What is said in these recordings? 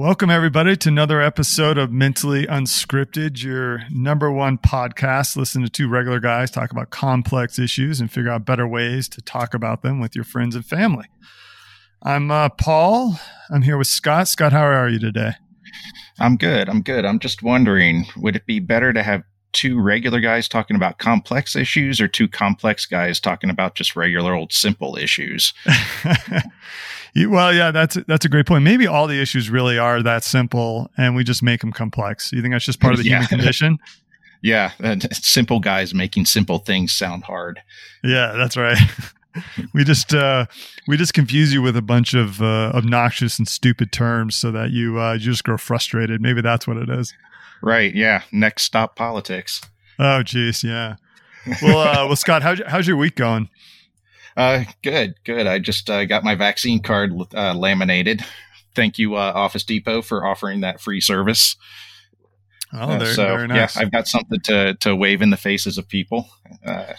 Welcome, everybody, to another episode of Mentally Unscripted, your number one podcast. Listen to two regular guys talk about complex issues and figure out better ways to talk about them with your friends and family. I'm uh, Paul. I'm here with Scott. Scott, how are you today? I'm good. I'm good. I'm just wondering would it be better to have two regular guys talking about complex issues or two complex guys talking about just regular old simple issues? well, yeah, that's that's a great point. Maybe all the issues really are that simple, and we just make them complex. You think that's just part of the yeah. human condition? yeah, simple guys making simple things sound hard. Yeah, that's right. we just uh, we just confuse you with a bunch of uh, obnoxious and stupid terms so that you uh, you just grow frustrated. Maybe that's what it is. Right. Yeah. Next stop politics. Oh, geez. Yeah. Well, uh, well, Scott, how's how's your week going? Uh, good, good. I just uh, got my vaccine card uh, laminated. Thank you, uh, Office Depot, for offering that free service. Oh, uh, so very nice. yeah, I've got something to to wave in the faces of people uh,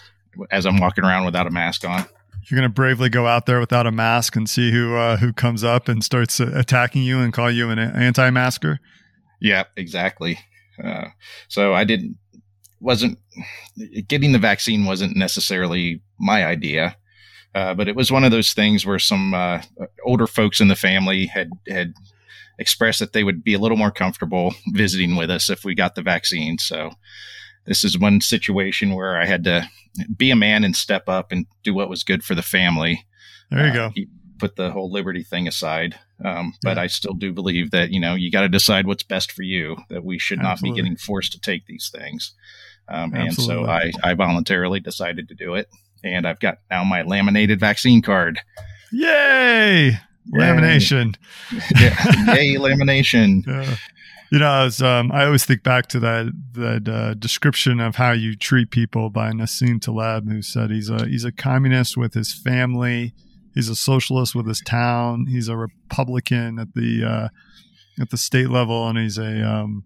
as I'm walking around without a mask on. You're going to bravely go out there without a mask and see who uh, who comes up and starts attacking you and call you an anti-masker. Yeah, exactly. Uh, so I didn't wasn't getting the vaccine wasn't necessarily my idea. Uh, but it was one of those things where some uh, older folks in the family had had expressed that they would be a little more comfortable visiting with us if we got the vaccine. So this is one situation where I had to be a man and step up and do what was good for the family. There you uh, go. Put the whole liberty thing aside. Um, but yeah. I still do believe that, you know, you got to decide what's best for you, that we should Absolutely. not be getting forced to take these things. Um, and so I, I voluntarily decided to do it and I've got now my laminated vaccine card. Yay! Lamination. yeah. Yay, lamination. Yeah. You know, I, was, um, I always think back to that that uh, description of how you treat people by Nassim Taleb, who said he's a he's a communist with his family, he's a socialist with his town, he's a Republican at the uh, at the state level, and he's a um,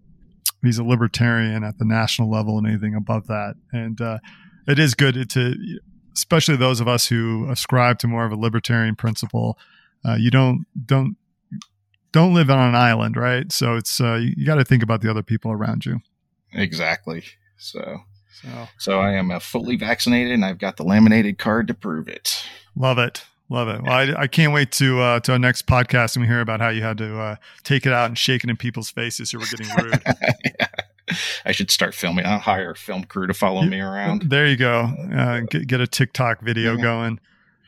he's a libertarian at the national level, and anything above that. And uh, it is good to especially those of us who ascribe to more of a libertarian principle. Uh, you don't don't don't live on an island, right? So it's uh, you, you got to think about the other people around you. Exactly. So, so so I am fully vaccinated, and I've got the laminated card to prove it. Love it. Love it. Well, I, I can't wait to uh, to our next podcast and we hear about how you had to uh, take it out and shake it in people's faces who were getting rude. yeah. I should start filming. I'll hire a film crew to follow me around. There you go. Uh, get, get, a TikTok video yeah. going.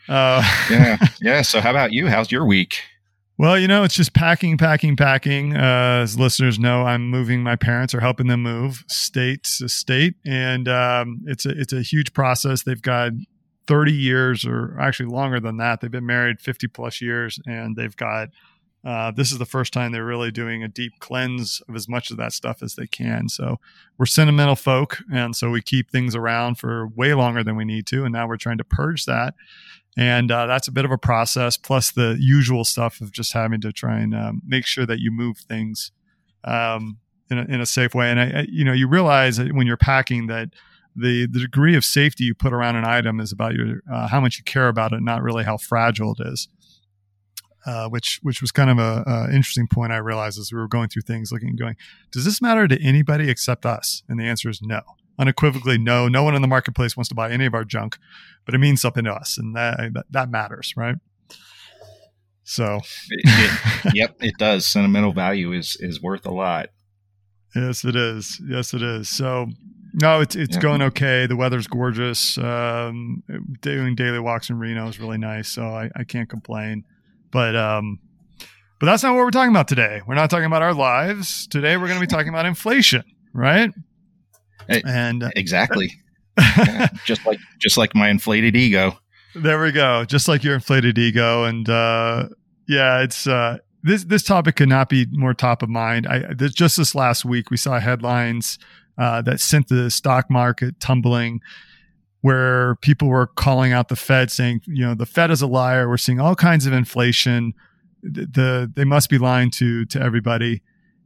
Uh, yeah, yeah. So, how about you? How's your week? Well, you know, it's just packing, packing, packing. Uh, as listeners know, I'm moving my parents or helping them move state to state, and um, it's a it's a huge process. They've got 30 years, or actually longer than that. They've been married 50 plus years, and they've got uh, this is the first time they're really doing a deep cleanse of as much of that stuff as they can. So we're sentimental folk, and so we keep things around for way longer than we need to. And now we're trying to purge that, and uh, that's a bit of a process. Plus the usual stuff of just having to try and um, make sure that you move things um, in, a, in a safe way. And I, I, you know, you realize when you're packing that the the degree of safety you put around an item is about your uh, how much you care about it, not really how fragile it is uh, which which was kind of a, a, interesting point I realized as we were going through things, looking and going, does this matter to anybody except us? And the answer is no, unequivocally no. No one in the marketplace wants to buy any of our junk, but it means something to us, and that that, that matters, right? So, it, it, yep, it does. Sentimental value is is worth a lot. Yes, it is. Yes, it is. So, no, it's it's going okay. The weather's gorgeous. Um, doing daily walks in Reno is really nice, so I, I can't complain. But um, but that's not what we're talking about today. We're not talking about our lives today. We're going to be talking about inflation, right? and uh, exactly, just like just like my inflated ego. There we go. Just like your inflated ego, and uh, yeah, it's uh, this this topic could not be more top of mind. I this, just this last week we saw headlines uh, that sent the stock market tumbling where people were calling out the Fed, saying, you know, the Fed is a liar. We're seeing all kinds of inflation. The, the they must be lying to to everybody.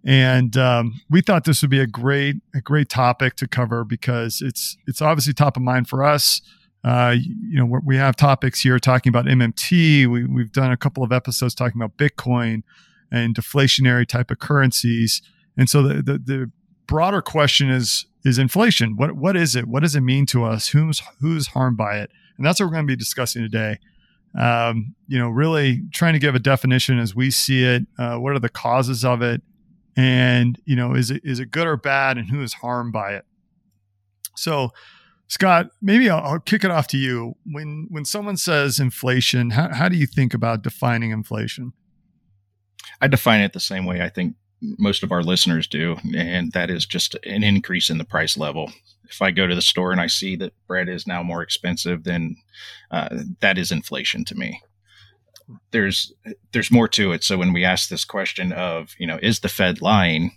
And um, we thought this would be a great a great topic to cover because it's it's obviously top of mind for us. Uh, you know, we have topics here talking about MMT. We, we've done a couple of episodes talking about Bitcoin. and deflationary type of currencies. And so the, the, the broader question is is inflation. What what is it? What does it mean to us? Who's who's harmed by it? And that's what we're going to be discussing today. Um, you know, really trying to give a definition as we see it. Uh, what are the causes of it? And you know, is it is it good or bad? And who is harmed by it? So, Scott, maybe I'll, I'll kick it off to you. When when someone says inflation, how, how do you think about defining inflation? I define it the same way I think most of our listeners do, and that is just an increase in the price level. If I go to the store and I see that bread is now more expensive, then uh, that is inflation to me. There's there's more to it. So when we ask this question of you know is the Fed lying,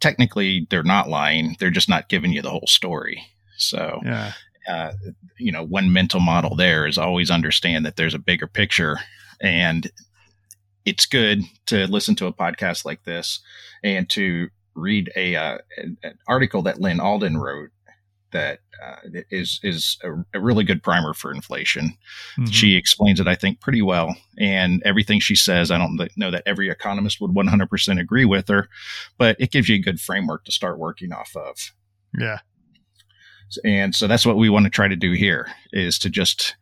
technically they're not lying. They're just not giving you the whole story. So yeah. Uh, you know, one mental model there is always understand that there's a bigger picture and it's good to listen to a podcast like this and to read a uh, an, article that Lyn Alden wrote that uh, is is a, a, really good primer for inflation. Mm-hmm. She explains it, I think, pretty well. And everything she says, I don't know that every economist would 100% agree with her, but it gives you a good framework to start working off of. Yeah, and so that's what we want to try to do here is to just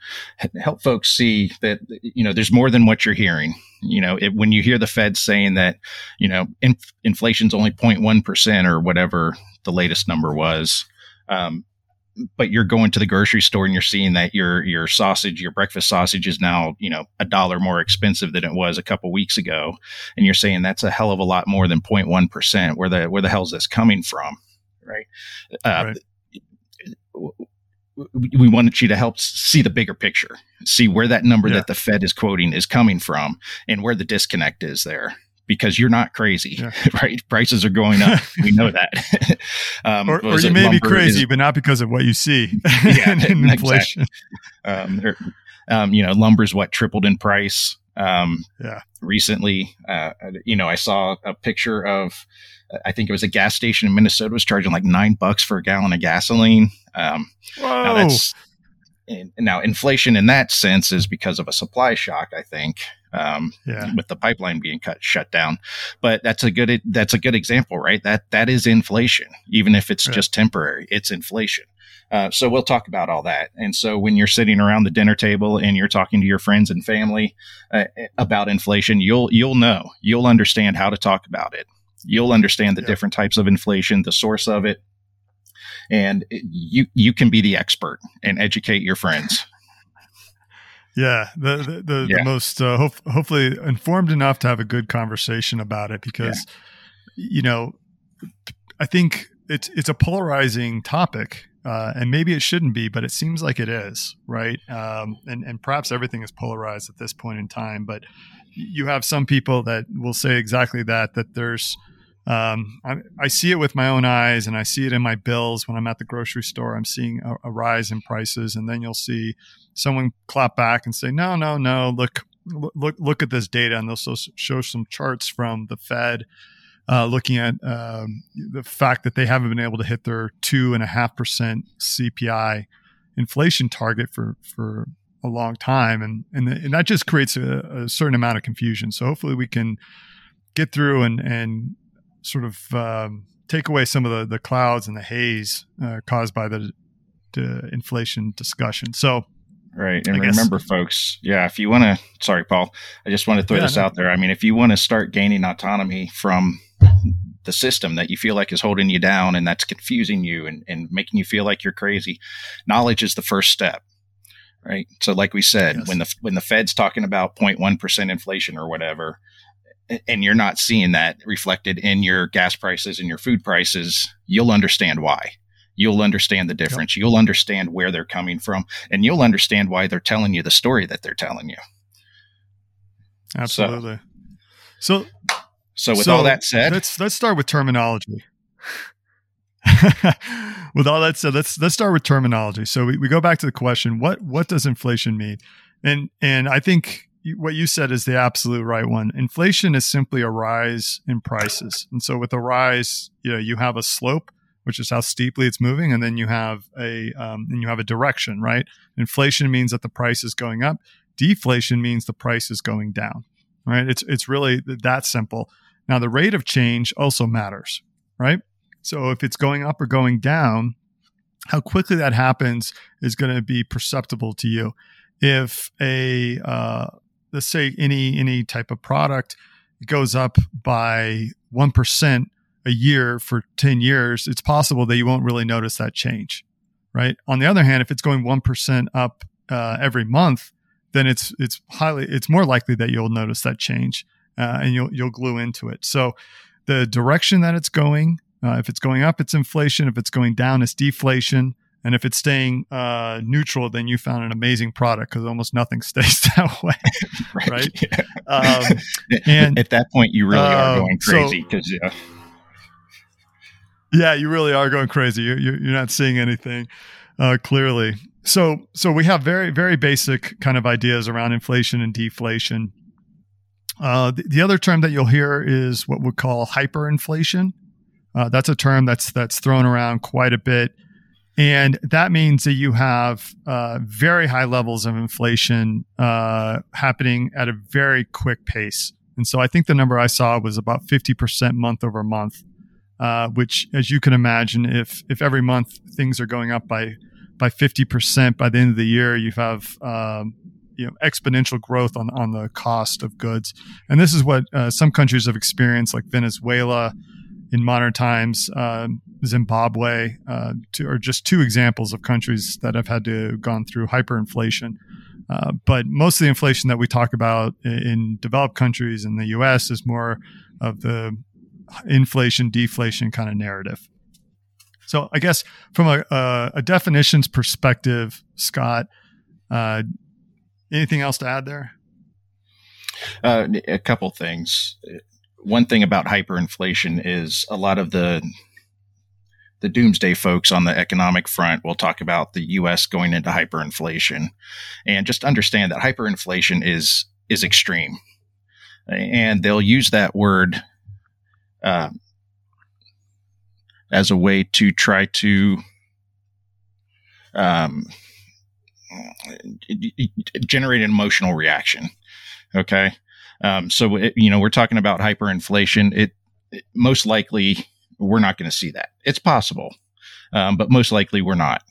help folks see that you know there's more than what you're hearing. You know it, when you hear the fed saying that you know inf- inflation's only 0.1% or whatever the latest number was um, but you're going to the grocery store and you're seeing that your your sausage your breakfast sausage is now you know a dollar more expensive than it was a couple weeks ago and you're saying that's a hell of a lot more than 0.1% where the where the hell's this coming from? Right, uh, right we wanted you to help see the bigger picture, see where that number yeah. that the Fed is quoting is coming from and where the disconnect is there. Because you're not crazy, yeah. right? Prices are going up. we know that. um, or, or you may be crazy, is, but not because of what you see yeah, in inflation. Um, or, um, you know, lumber's what tripled in price. Um, yeah. Recently, uh, you know, I saw a picture of I think it was a gas station in Minnesota was charging like nine bucks for a gallon of gasoline. Um, Whoa. Now that's now inflation in that sense is because of a supply shock. I think um, yeah. with the pipeline being cut shut down, but that's a good that's a good example, right? That that is inflation, even if it's right. just temporary. It's inflation. Uh, so we'll talk about all that. And so when you're sitting around the dinner table and you're talking to your friends and family uh, about inflation, you'll you'll know, you'll understand how to talk about it you'll understand the yeah. different types of inflation, the source of it, and you you can be the expert and educate your friends. Yeah, the the, the, yeah. the most uh, ho- hopefully informed enough to have a good conversation about it because yeah. you know I think it's it's a polarizing topic uh, and maybe it shouldn't be, but it seems like it is, right? Um, and and perhaps everything is polarized at this point in time, but you have some people that will say exactly that that there's um, I, I, see it with my own eyes and I see it in my bills when I'm at the grocery store. I'm seeing a, a, rise in prices, and then you'll see someone clap back and say, "No, no, no! Look, look, look at this data," and they'll show some charts from the Fed. Uh, looking at um, the fact that they haven't been able to hit their two and a half percent CPI inflation target for for a long time, and and, and that just creates a, a certain amount of confusion. So hopefully we can get through and and sort of um, take away some of the, the clouds and the haze uh, caused by the, the, inflation discussion. So, right. And remember, folks, yeah, if you want to, sorry, Paul, I just want to throw yeah, this no. out there. I mean, if you want to start gaining autonomy from the system that you feel like is holding you down and that's confusing you and, and making you feel like you're crazy, knowledge is the first step right? So, like we said, yes. when the when the Fed's talking about 0.1 percent inflation or whatever, and you're not seeing that reflected in your gas prices and your food prices, you'll understand why. You'll understand the difference. You'll understand where they're coming from, and you'll understand why they're telling you the story that they're telling you. Absolutely. So, so, so with so all that said, let's let's start with terminology. with all that said, let's let's start with terminology. So we, we go back to the question: what what does inflation mean? And and I think what you said is the absolute right one. Inflation is simply a rise in prices. And so with a rise, you know, you have a slope, which is how steeply it's moving. And then you have a, um, and you have a direction, right? Inflation means that the price is going up. Deflation means the price is going down. right? It's it's really that simple. Now the rate of change also matters, right? So if it's going up or going down, how quickly that happens is going to be perceptible to you. If a uh, let's say any any type of product goes up by one percent a year for ten years, it's possible that you won't really notice that change, right? On the other hand, if it's going one percent up uh, every month, then it's it's highly it's more likely that you'll notice that change uh, and you'll you'll glue into it. So the direction that it's going, uh, if it's going up, it's inflation. If it's going down, it's deflation. And if it's staying uh, neutral, then you found an amazing product because almost nothing stays that way, right? right? Yeah. Um, and at that point, you really are um, going crazy because so, yeah. yeah, you really are going crazy. You're you're, you're not seeing anything uh, clearly. So so we have very very basic kind of ideas around inflation and deflation. Uh, the, the, other term that you'll hear is what we call hyperinflation. Uh, that's a term that's that's thrown around quite a bit, and that means that you have uh, very high levels of inflation uh, happening at a very quick pace. And so I think the number I saw was about fifty percent month over month, uh, which, as you can imagine, if if every month things are going up by by 50% by the end of the year, you have um, you know exponential growth on on the cost of goods, and this is what uh, some countries have experienced, like Venezuela in modern times, uh, Zimbabwe, uh, to, are just two examples of countries that have had to gone through hyperinflation. Uh, but most of the inflation that we talk about in developed countries in the U.S. is more of the inflation deflation kind of narrative. So I guess from a, a, a definitions perspective, Scott, uh, anything else to add there? Uh, a couple things. One thing about hyperinflation is a lot of the the doomsday folks on the economic front will talk about the U.S. going into hyperinflation, and just understand that hyperinflation is is extreme, and they'll use that word uh, as a way to try to um, generate an emotional reaction. Okay. Um, so, it, you know, we're talking about hyperinflation. It, it most likely we're not going to see that. It's possible, um, but most likely we're not.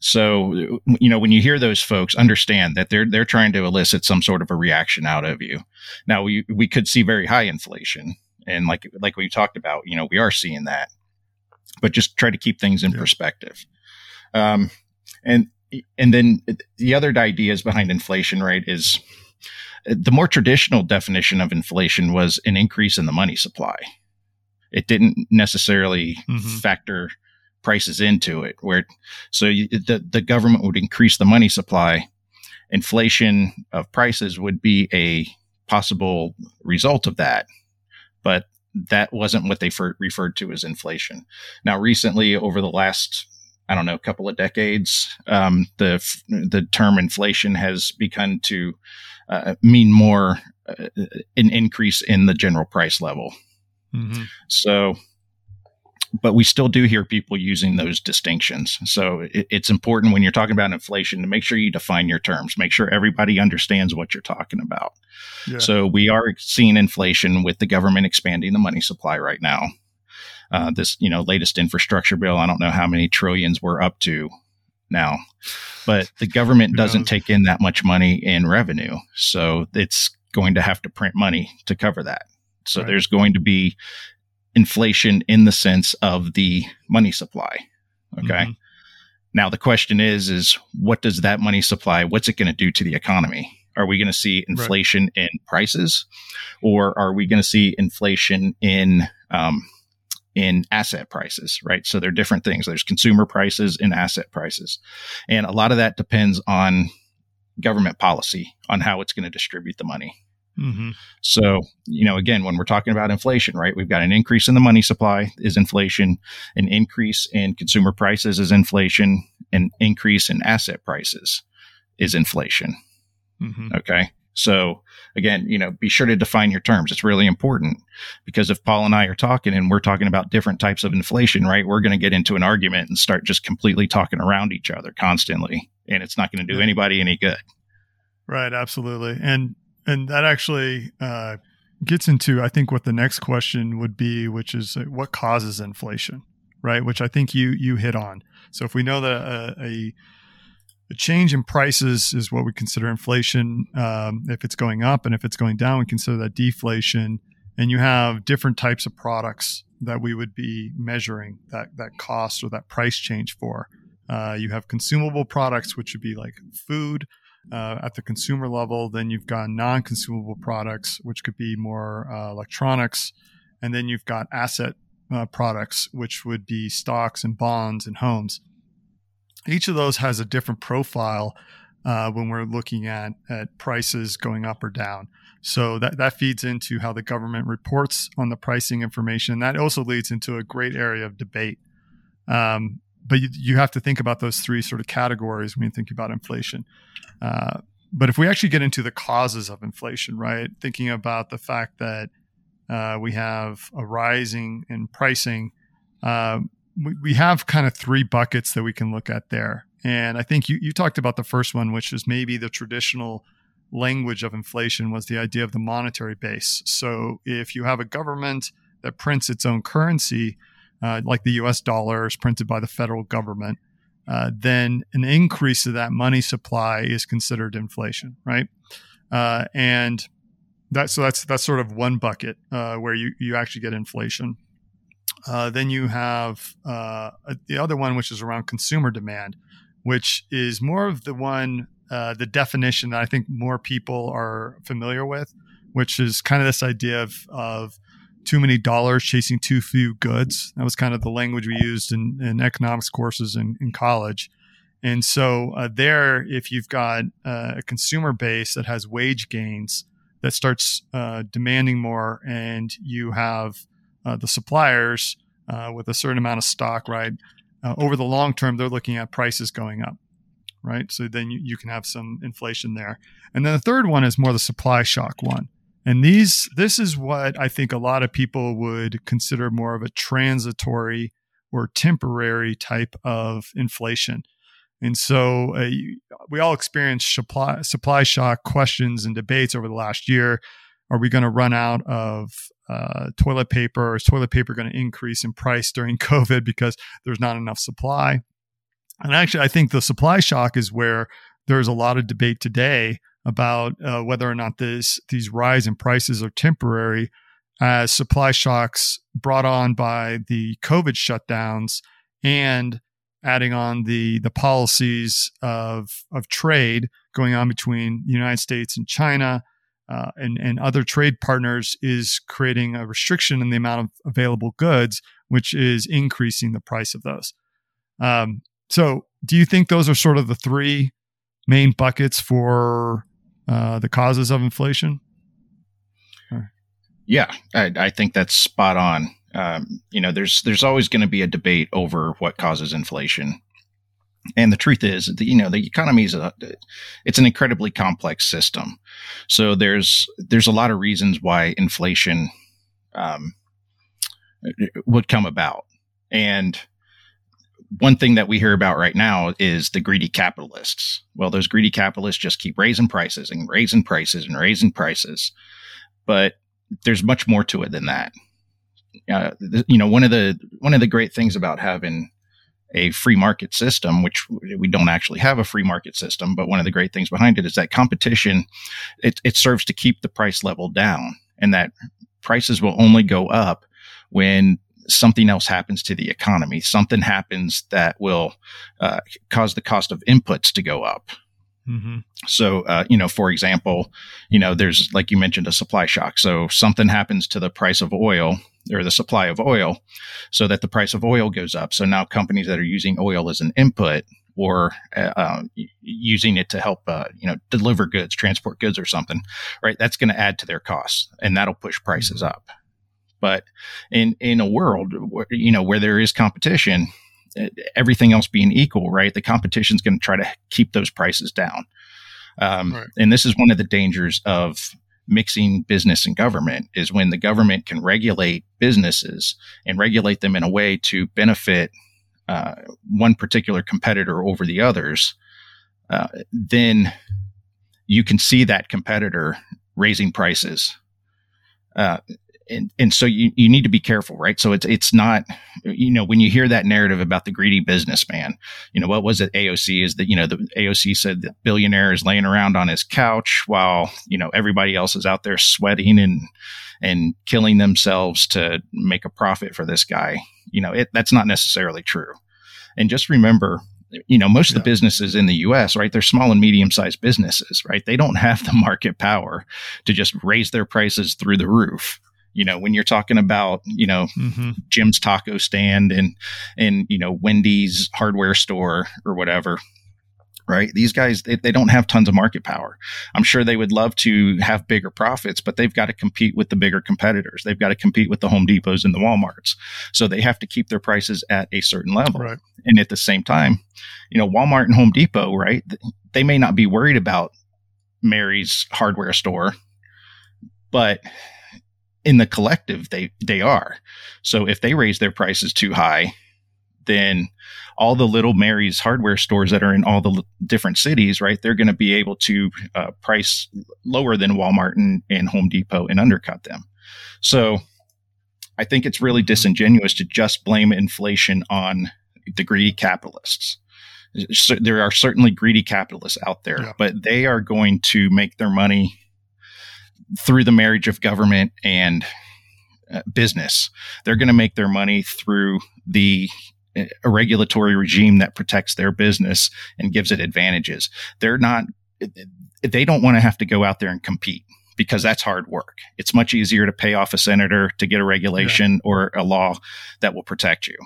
So, you know, when you hear those folks, understand that they're they're trying to elicit some sort of a reaction out of you. Now, we we could see very high inflation, and like like we talked about, you know, we are seeing that but just try to keep things in yeah. perspective. Um, and and then the other ideas behind inflation rate is the more traditional definition of inflation was an increase in the money supply. It didn't necessarily mm-hmm. factor prices into it. Where so you, the the government would increase the money supply, inflation of prices would be a possible result of that. But that wasn't what they referred to as inflation. Now, recently, over the last I don't know, a couple of decades, um, the the term inflation has begun to uh, mean more uh, an increase in the general price level. Mm-hmm. So but we still do hear people using those distinctions. So it, it's important when you're talking about inflation to make sure you define your terms, make sure everybody understands what you're talking about. Yeah. So we are seeing inflation with the government expanding the money supply right now. Uh, this, you know, latest infrastructure bill, I don't know how many trillions we're up to now, but the government doesn't take in that much money in revenue. So it's going to have to print money to cover that. So right. there's going to be inflation in the sense of the money supply. Okay. Mm-hmm. Now the question is, is what does that money supply, what's it going to do to the economy? Are we going to see inflation right. in prices or are we going to see inflation in, um, in asset prices, right? So there are different things. There's consumer prices and asset prices. And a lot of that depends on government policy on how it's going to distribute the money. Mm-hmm. So, you know, again, when we're talking about inflation, right, we've got an increase in the money supply is inflation, an increase in consumer prices is inflation, an increase in asset prices is inflation. Mm-hmm. Okay. So again, you know, be sure to define your terms. It's really important because if Paul and I are talking and we're talking about different types of inflation, right, we're going to get into an argument and start just completely talking around each other constantly. And it's not going to do anybody any good. Right. Absolutely. And and that actually uh, gets into I think what the next question would be, which is uh, what causes inflation, right? Which I think you you hit on. So if we know that a, a, a change in prices is what we consider inflation, um, if it's going up and if it's going down, we consider that deflation. And you have different types of products that we would be measuring that that cost or that price change for. Uh, you have consumable products, which would be like food uh, at the consumer level. Then you've got non consumable products, which could be more uh, electronics. And then you've got asset uh, products, which would be stocks and bonds and homes. Each of those has a different profile uh, when we're looking at, at prices going up or down. So that, that feeds into how the government reports on the pricing information. That also leads into a great area of debate. Um, but you, you, have to think about those three sort of categories when you think about inflation. Uh, but if we actually get into the causes of inflation, right, thinking about the fact that uh, we have a rising in pricing, uh, we, we have kind of three buckets that we can look at there. And I think you, you talked about the first one, which is maybe the traditional language of inflation was the idea of the monetary base. So if you have a government that prints its own currency, uh, like the US dollar is printed by the federal government, uh, then an increase of that money supply is considered inflation, right? Uh, and that so that's that's sort of one bucket uh, where you you actually get inflation. Uh, then you have uh, the other one, which is around consumer demand, which is more of the one the definition that I think more people are familiar with, which is kind of this idea of of too many dollars chasing too few goods. That was kind of the language we used in, in economics courses in, in college. And so uh, there, if you've got uh, a consumer base that has wage gains that starts uh, demanding more, and you have uh, the suppliers uh, with a certain amount of stock, right? Uh, over the long term, they're looking at prices going up, right? So then you, you can have some inflation there. And then the third one is more the supply shock one. And these, this is what I think a lot of people would consider more of a transitory or temporary type of inflation. And so uh, we all experienced supply, supply shock questions and debates over the last year. Are we going to run out of uh, toilet paper? Is toilet paper going to increase in price during COVID because there's not enough supply? And actually, I think the supply shock is where there's a lot of debate today about uh, whether or not this these rise in prices are temporary as supply shocks brought on by the COVID shutdowns and adding on the the policies of of trade going on between the United States and China uh, and and other trade partners is creating a restriction in the amount of available goods, which is increasing the price of those. Um, so, do you think those are sort of the three main buckets for uh, the causes of inflation? Yeah, I, I, think that's spot on. Um, you know, there's there's always going to be a debate over what causes inflation, and the truth is, you know, the economy is a it's an incredibly complex system. So there's there's a lot of reasons why inflation um, would come about, and one thing that we hear about right now is the greedy capitalists. Well, those greedy capitalists just keep raising prices and raising prices and raising prices. But there's much more to it than that. Uh, you know, one of the one of the great things about having a free market system, which we don't actually have a free market system, but one of the great things behind it is that competition it, it serves to keep the price level down, and that prices will only go up when something else happens to the economy. Something happens that will uh, cause the cost of inputs to go up. Mm-hmm. So, uh, you know, for example, you know, there's like you mentioned a supply shock. So something happens to the price of oil or the supply of oil, so that the price of oil goes up. So now companies that are using oil as an input or uh, uh using it to help, uh, you know, deliver goods, transport goods, or something, right? That's going to add to their costs, and that'll push prices mm-hmm. up. But in in a world where, you know where there is competition, everything else being equal, right? The competition is going to try to keep those prices down. Um, right. And this is one of the dangers of mixing business and government is when the government can regulate businesses and regulate them in a way to benefit uh, one particular competitor over the others, uh, then you can see that competitor raising prices. Uh, and, and so you, you need to be careful, right? So it's it's not, you know, when you hear that narrative about the greedy businessman, you know, what was it? AOC is that you know the AOC said the billionaire is laying around on his couch while you know everybody else is out there sweating and and killing themselves to make a profit for this guy. You know, it, that's not necessarily true. And just remember, you know, most of the businesses in the US, right, they're small and medium sized businesses, right? They don't have the market power to just raise their prices through the roof you know when you're talking about you know mm-hmm. jim's taco stand and and you know wendy's hardware store or whatever right? These guys they, they don't have tons of market power. I'm sure they would love to have bigger profits but they've got to compete with the bigger competitors. They've got to compete with the home depots and the walmarts. So they have to keep their prices at a certain level. Right. and at the same time you know walmart and home depot right they may not be worried about mary's hardware store but in the collective they they are. So if they raise their prices too high, then all the little Mary's hardware stores that are in all the different cities, right? They're going to be able to uh, price lower than Walmart and, and Home Depot and undercut them. So I think it's really disingenuous to just blame inflation on the greedy capitalists. So there are certainly greedy capitalists out there, yeah. but they are going to make their money through the marriage of government and uh, business. They're going to make their money through the uh, a regulatory regime that protects their business and gives it advantages. They're not they don't want to have to go out there and compete because that's hard work. It's much easier to pay off a senator to get a regulation yeah. or a law that will protect you.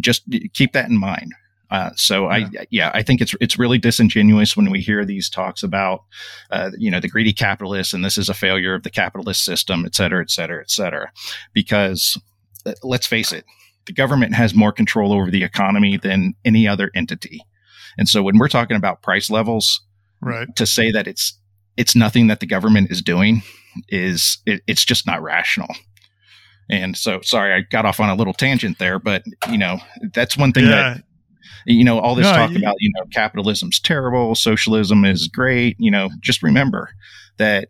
Just keep that in mind. Uh, so yeah. I, yeah, I think it's it's really disingenuous when we hear these talks about, uh, you know, the greedy capitalists and this is a failure of the capitalist system, et cetera, et cetera, et cetera. Because uh, let's face it, the government has more control over the economy than any other entity, and so when we're talking about price levels, right, to say that it's it's nothing that the government is doing is it, it's just not rational. And so, sorry, I got off on a little tangent there, but you know, that's one thing yeah. that you know, all this no, talk you, about, you know, capitalism's terrible, socialism is great. You know, just remember that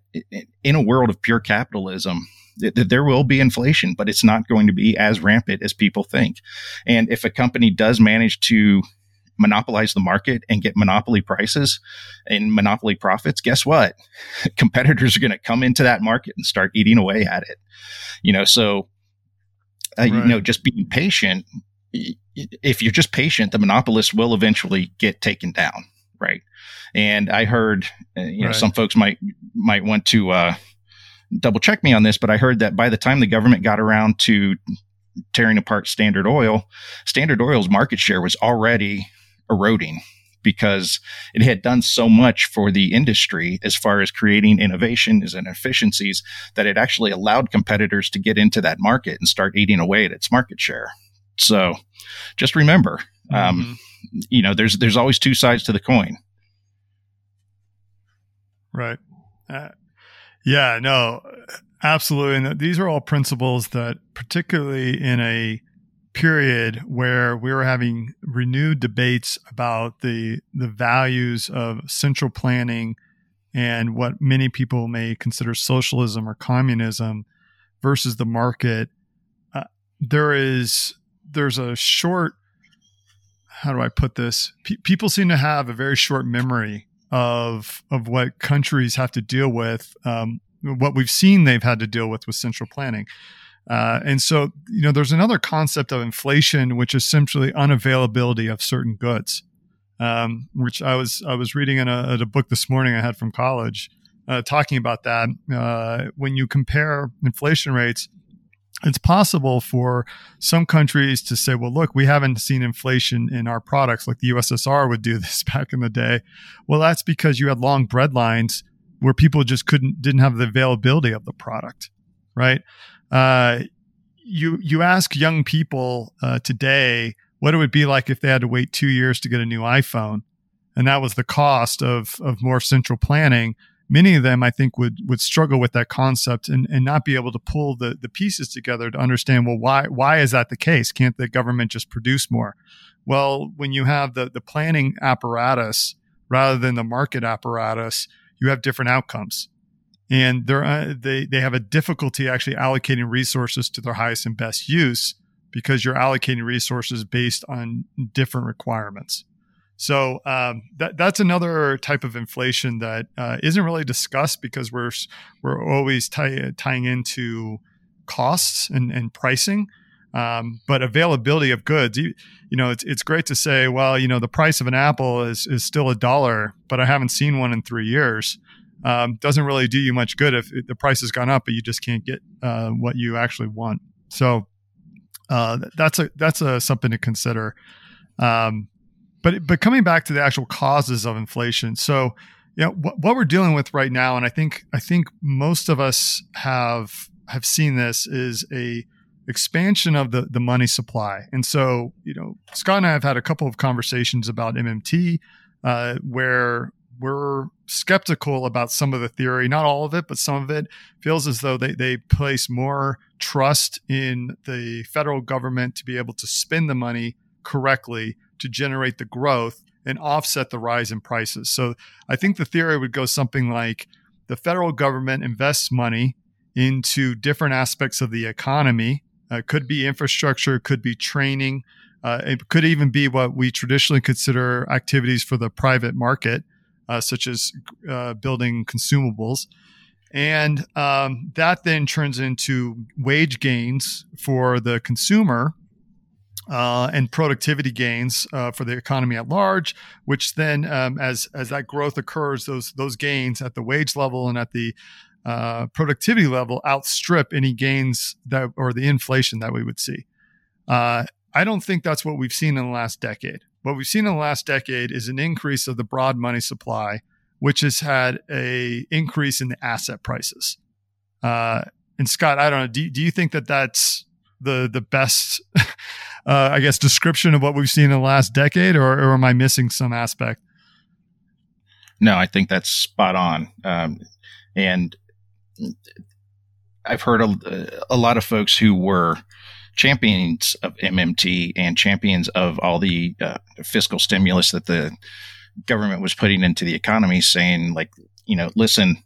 in a world of pure capitalism, that there will be inflation, but it's not going to be as rampant as people think. And if a company does manage to monopolize the market and get monopoly prices and monopoly profits, guess what? Competitors are going to come into that market and start eating away at it. You know, so uh, right. you know, just being patient if you're just patient, the monopolist will eventually get taken down, right? And I heard, uh, you know, right. some folks might might want to uh, double check me on this, but I heard that by the time the government got around to tearing apart Standard Oil, Standard Oil's market share was already eroding because it had done so much for the industry as far as creating innovations and efficiencies that it actually allowed competitors to get into that market and start eating away at its market share. So just remember, um, mm-hmm. you know, there's there's always two sides to the coin. Right. Uh, yeah. No. Absolutely. And these are all principles that, particularly in a period where we were having renewed debates about the the values of central planning and what many people may consider socialism or communism versus the market, uh, there is there's a short how do I put this? P- people seem to have a very short memory of of what countries have to deal with, um, what we've seen they've had to deal with with central planning. Uh, and so, you know, there's another concept of inflation, which is essentially unavailability of certain goods, um, which I was I was reading in a, a, book this morning I had from college, uh, talking about that. Uh, when you compare inflation rates, it's possible for some countries to say, well, look, we haven't seen inflation in our products like the USSR would do this back in the day. Well, that's because you had long bread lines where people just couldn't, didn't have the availability of the product, right? Uh, you, you ask young people uh, today what it would be like if they had to wait two years to get a new iPhone. And that was the cost of, of more central planning many of them I think would would struggle with that concept and, and not be able to pull the the pieces together to understand well why why is that the case? Can't the government just produce more? Well, when you have the the planning apparatus rather than the market apparatus, you have different outcomes. and they're uh, they they have a difficulty actually allocating resources to their highest and best use because you're allocating resources based on different requirements. So um, that that's another type of inflation that uh, not really discussed because we're we're always tie, tying into costs and, and pricing, um, but availability of goods. You, you know, it's it's great to say, well, you know, the price of an apple is is still a dollar, but I haven't seen one in three years. Um, doesn't really do you much good if the price has gone up, but you just can't get uh, what you actually want. So uh, that's a that's a something to consider. Um, but but coming back to the actual causes of inflation, so you know what, what we're dealing with right now, and I think I think most of us have have seen this is a expansion of the the money supply, and so you know Scott and I have had a couple of conversations about MMT uh, where we're skeptical about some of the theory, not all of it, but some of it feels as though they, they place more trust in the federal government to be able to spend the money correctly to generate the growth and offset the rise in prices. So I think the theory would go something like the federal government invests money into different aspects of the economy. Uh, could be infrastructure, could be training, uh, it could even be what we traditionally consider activities for the private market, uh, such as uh, building consumables. And um, that then turns into wage gains for the consumer uh, and productivity gains uh, for the economy at large, which then, um, as as that growth occurs, those those gains at the wage level and at the uh, productivity level outstrip any gains that or the inflation that we would see. Uh, I don't think that's what we've seen in the last decade. What we've seen in the last decade is an increase of the broad money supply, which has had a increase in the asset prices. Uh, and Scott, I don't know. Do, do you think that that's the the best uh, I guess, description of what we've seen in the last decade, or, or am I missing some aspect? No, I think that's spot on. Um, and I've heard a, a, lot of folks who were champions of MMT and champions of all the uh, fiscal stimulus that the government was putting into the economy saying, like, you know, listen,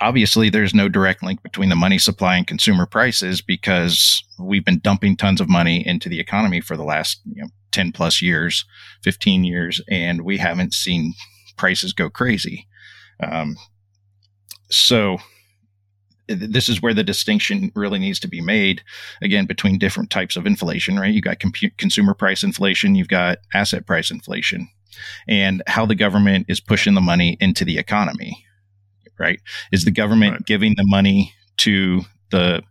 obviously there's no direct link between the money supply and consumer prices because we've been dumping tons of money into the economy for the last you know, 10 plus years 15 years and we haven't seen prices go crazy. Um, so this is where the distinction really needs to be made again between different types of inflation right? You got compu- consumer price inflation you've got asset price inflation and how the government is pushing the money into the economy right? Is the government right. giving the money to the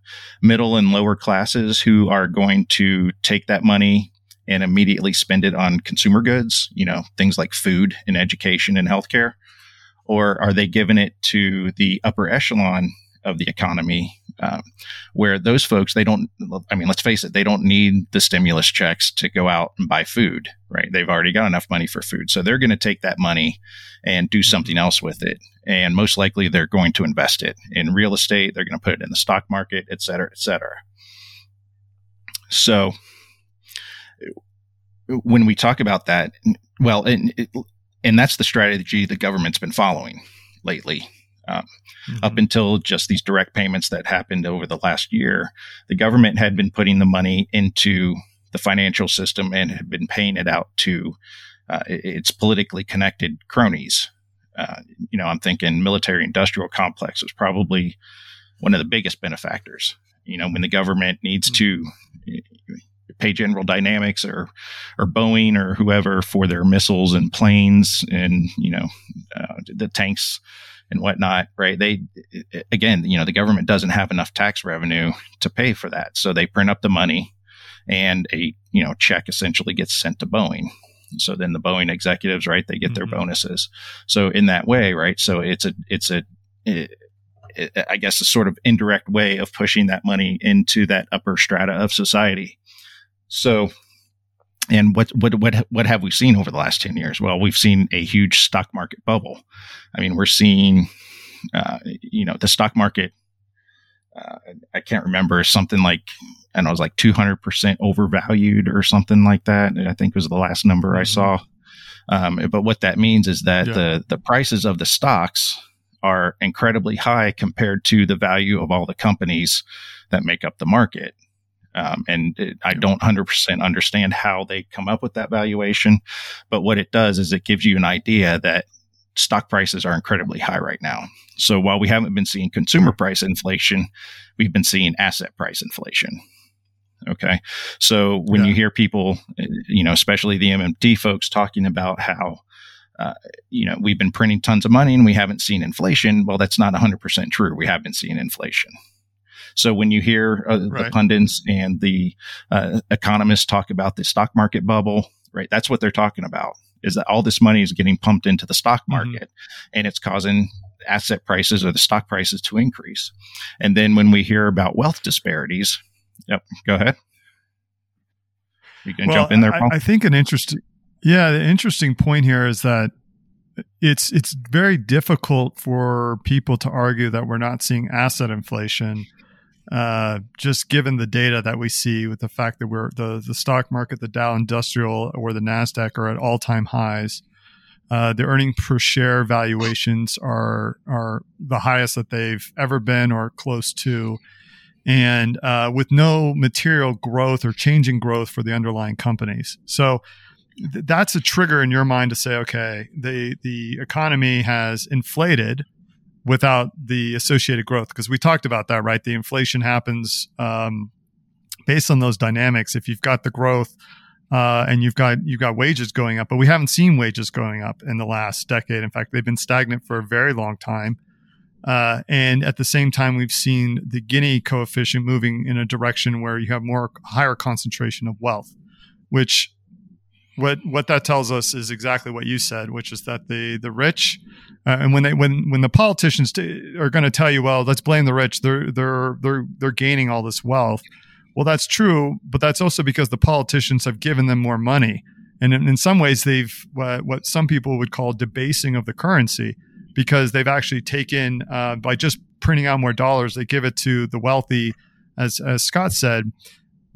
middle and lower classes who are going to take that money and immediately spend it on consumer goods, you know, things like food and education and healthcare? Or are they giving it to the upper echelon of the economy um, where those folks they don't i mean let's face it they don't need the stimulus checks to go out and buy food right? They've already got enough money for food. So they're going to take that money and do something else with it. And most likely they're going to invest it in real estate. They're going to put it in the stock market et cetera et cetera. So when we talk about that well and, and that's the strategy the government's been following lately um, mm-hmm. Up until just these direct payments that happened over the last year, the government had been putting the money into the financial system and had been paying it out to uh, its politically connected cronies. Uh, you know, I'm thinking military industrial complex was probably one of the biggest benefactors. You know, when the government needs mm-hmm. to pay General Dynamics or or Boeing or whoever for their missiles and planes and you know uh, the tanks and whatnot, right? They, again, you know, the government doesn't have enough tax revenue to pay for that. So they print up the money and a, you know, check essentially gets sent to Boeing. So then the Boeing executives, right, they get mm-hmm. their bonuses. So in that way, right? So it's a, it's a, it, I guess a sort of indirect way of pushing that money into that upper strata of society. So and what what what what have we seen over the last 10 years well we've seen a huge stock market bubble i mean we're seeing uh, you know the stock market uh, i can't remember something like and i know it was like 200% overvalued or something like that i think was the last number mm-hmm. i saw um, but what that means is that yeah. the the prices of the stocks are incredibly high compared to the value of all the companies that make up the market. Um, and it, I don't 100% understand how they come up with that valuation. But what it does is it gives you an idea that stock prices are incredibly high right now. So while we haven't been seeing consumer price inflation, we've been seeing asset price inflation. Okay. So when yeah. you hear people, you know, especially the MMT folks talking about how, uh, you know, we've been printing tons of money and we haven't seen inflation. Well, that's not 100% true. We have been seeing inflation. So when you hear uh, right. the pundits and the uh, economists talk about the stock market bubble, right, that's what they're talking about is that all this money is getting pumped into the stock mm-hmm. market mm-hmm. and it's causing asset prices or the stock prices to increase. And then when we hear about wealth disparities, yep, go ahead. You can well, jump in there. I, I think an interesting, yeah, the interesting point here is that it's it's very difficult for people to argue that we're not seeing asset inflation uh, just given the data that we see with the fact that we're the the stock market, the Dow Industrial or the Nasdaq are at all time highs. Uh, the earning per share valuations are are the highest that they've ever been or close to, and uh, with no material growth or changing growth for the underlying companies. So th- that's a trigger in your mind to say, okay, the the economy has inflated without the associated growth because we talked about that right? The inflation happens um, based on those dynamics. If you've got the growth uh, and you've got you've got wages going up but we haven't seen wages going up in the last decade. In fact they've been stagnant for a very long time. Uh, and at the same time we've seen the gini coefficient moving in a direction where you have more higher concentration of wealth which what what that tells us is exactly what you said, which is that the the rich, uh, and when they when when the politicians t- are going to tell you, well, let's blame the rich, they're they're they're they're gaining all this wealth. Well, that's true, but that's also because the politicians have given them more money, and in, in some ways, they've what, what some people would call debasing of the currency, because they've actually taken uh, by just printing out more dollars, they give it to the wealthy, as as Scott said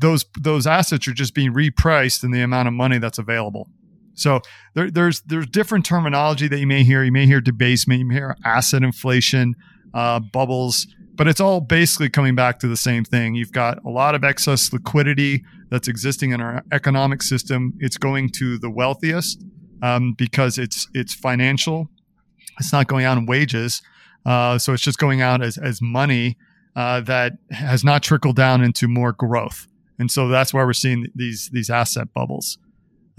those those assets are just being repriced in the amount of money that's available. So there, there's there's different terminology that you may hear. You may hear debasement, you may hear asset inflation, uh, bubbles, but it's all basically coming back to the same thing. You've got a lot of excess liquidity that's existing in our economic system. It's going to the wealthiest um, because it's it's financial. It's not going out in wages, uh, so it's just going out as as money uh, that has not trickled down into more growth and so that's why we're seeing these these asset bubbles.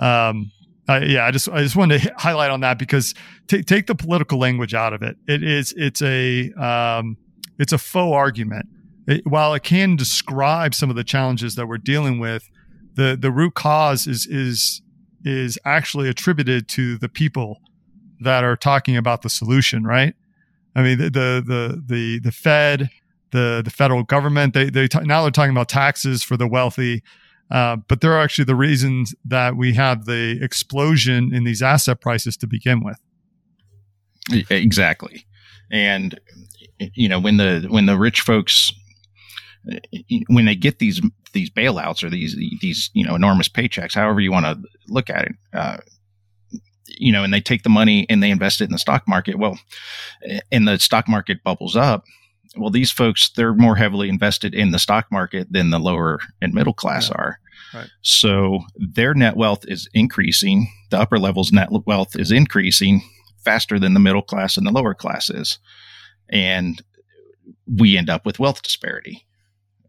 Um, yeah, I just I just wanted to highlight on that because t- take the political language out of it. It is it's a um, it's a faux argument. It, while it can describe some of the challenges that we're dealing with, the the root cause is is is actually attributed to the people that are talking about the solution. Right? I mean, the the the the, the Fed the the federal government. They they t- now they're talking about taxes for the wealthy, uh, but they're actually the reasons that we have the explosion in these asset prices to begin with. Exactly, and you know when the when the rich folks when they get these these bailouts or these these you know enormous paychecks, however you want to look at it. Uh, you know, and they take the money and they invest it in the stock market. Well, and the stock market bubbles up well, these folks, they're more heavily invested in the stock market than the lower and middle class yeah. are. Right. So their net wealth is increasing. The upper levels net wealth is increasing faster than the middle class and the lower classes. And we end up with wealth disparity.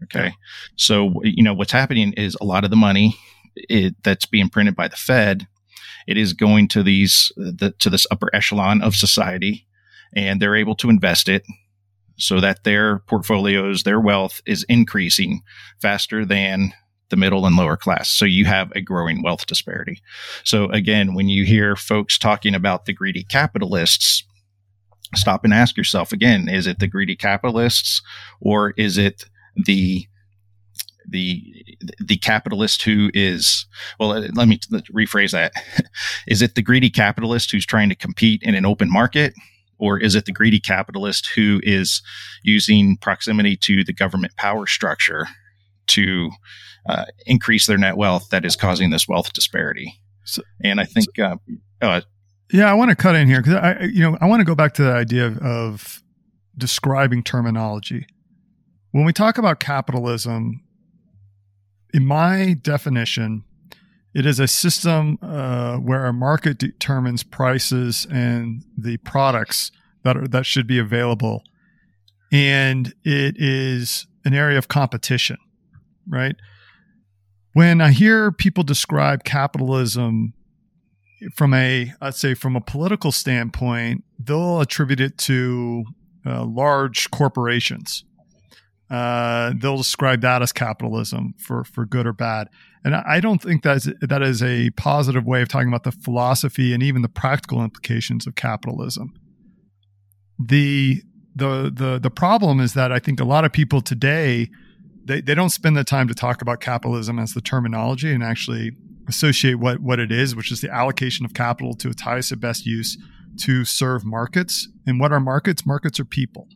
Okay. Yeah. So, you know, what's happening is a lot of the money it, that's being printed by the Fed, it is going to these, the, to this upper echelon of society and they're able to invest it so that their portfolios, their wealth is increasing faster than the middle and lower class. So you have a growing wealth disparity. So again, when you hear folks talking about the greedy capitalists, stop and ask yourself again, is it the greedy capitalists or is it the the the capitalist who is well let me rephrase that is it the greedy capitalist who's trying to compete in an open market or is it the greedy capitalist who is using proximity to the government power structure to uh, increase their net wealth that is causing this wealth disparity? So, and I think, so, uh, uh, Yeah, I want to cut in here because I, you know, I want to go back to the idea of, of describing terminology. When we talk about capitalism, in my definition, it is a system uh, where a market determines prices and the products that are, that should be available, and it is an area of competition, right? When I hear people describe capitalism from a let's say from a political standpoint, they'll attribute it to uh, large corporations. Uh, they'll describe that as capitalism for for good or bad. And I don't think that's that is a positive way of talking about the philosophy and even the practical implications of capitalism. The the the the problem is that I think a lot of people today they, they don't spend the time to talk about capitalism as the terminology and actually associate what what it is, which is the allocation of capital to its highest and best use to serve markets. And what are markets? Markets are people.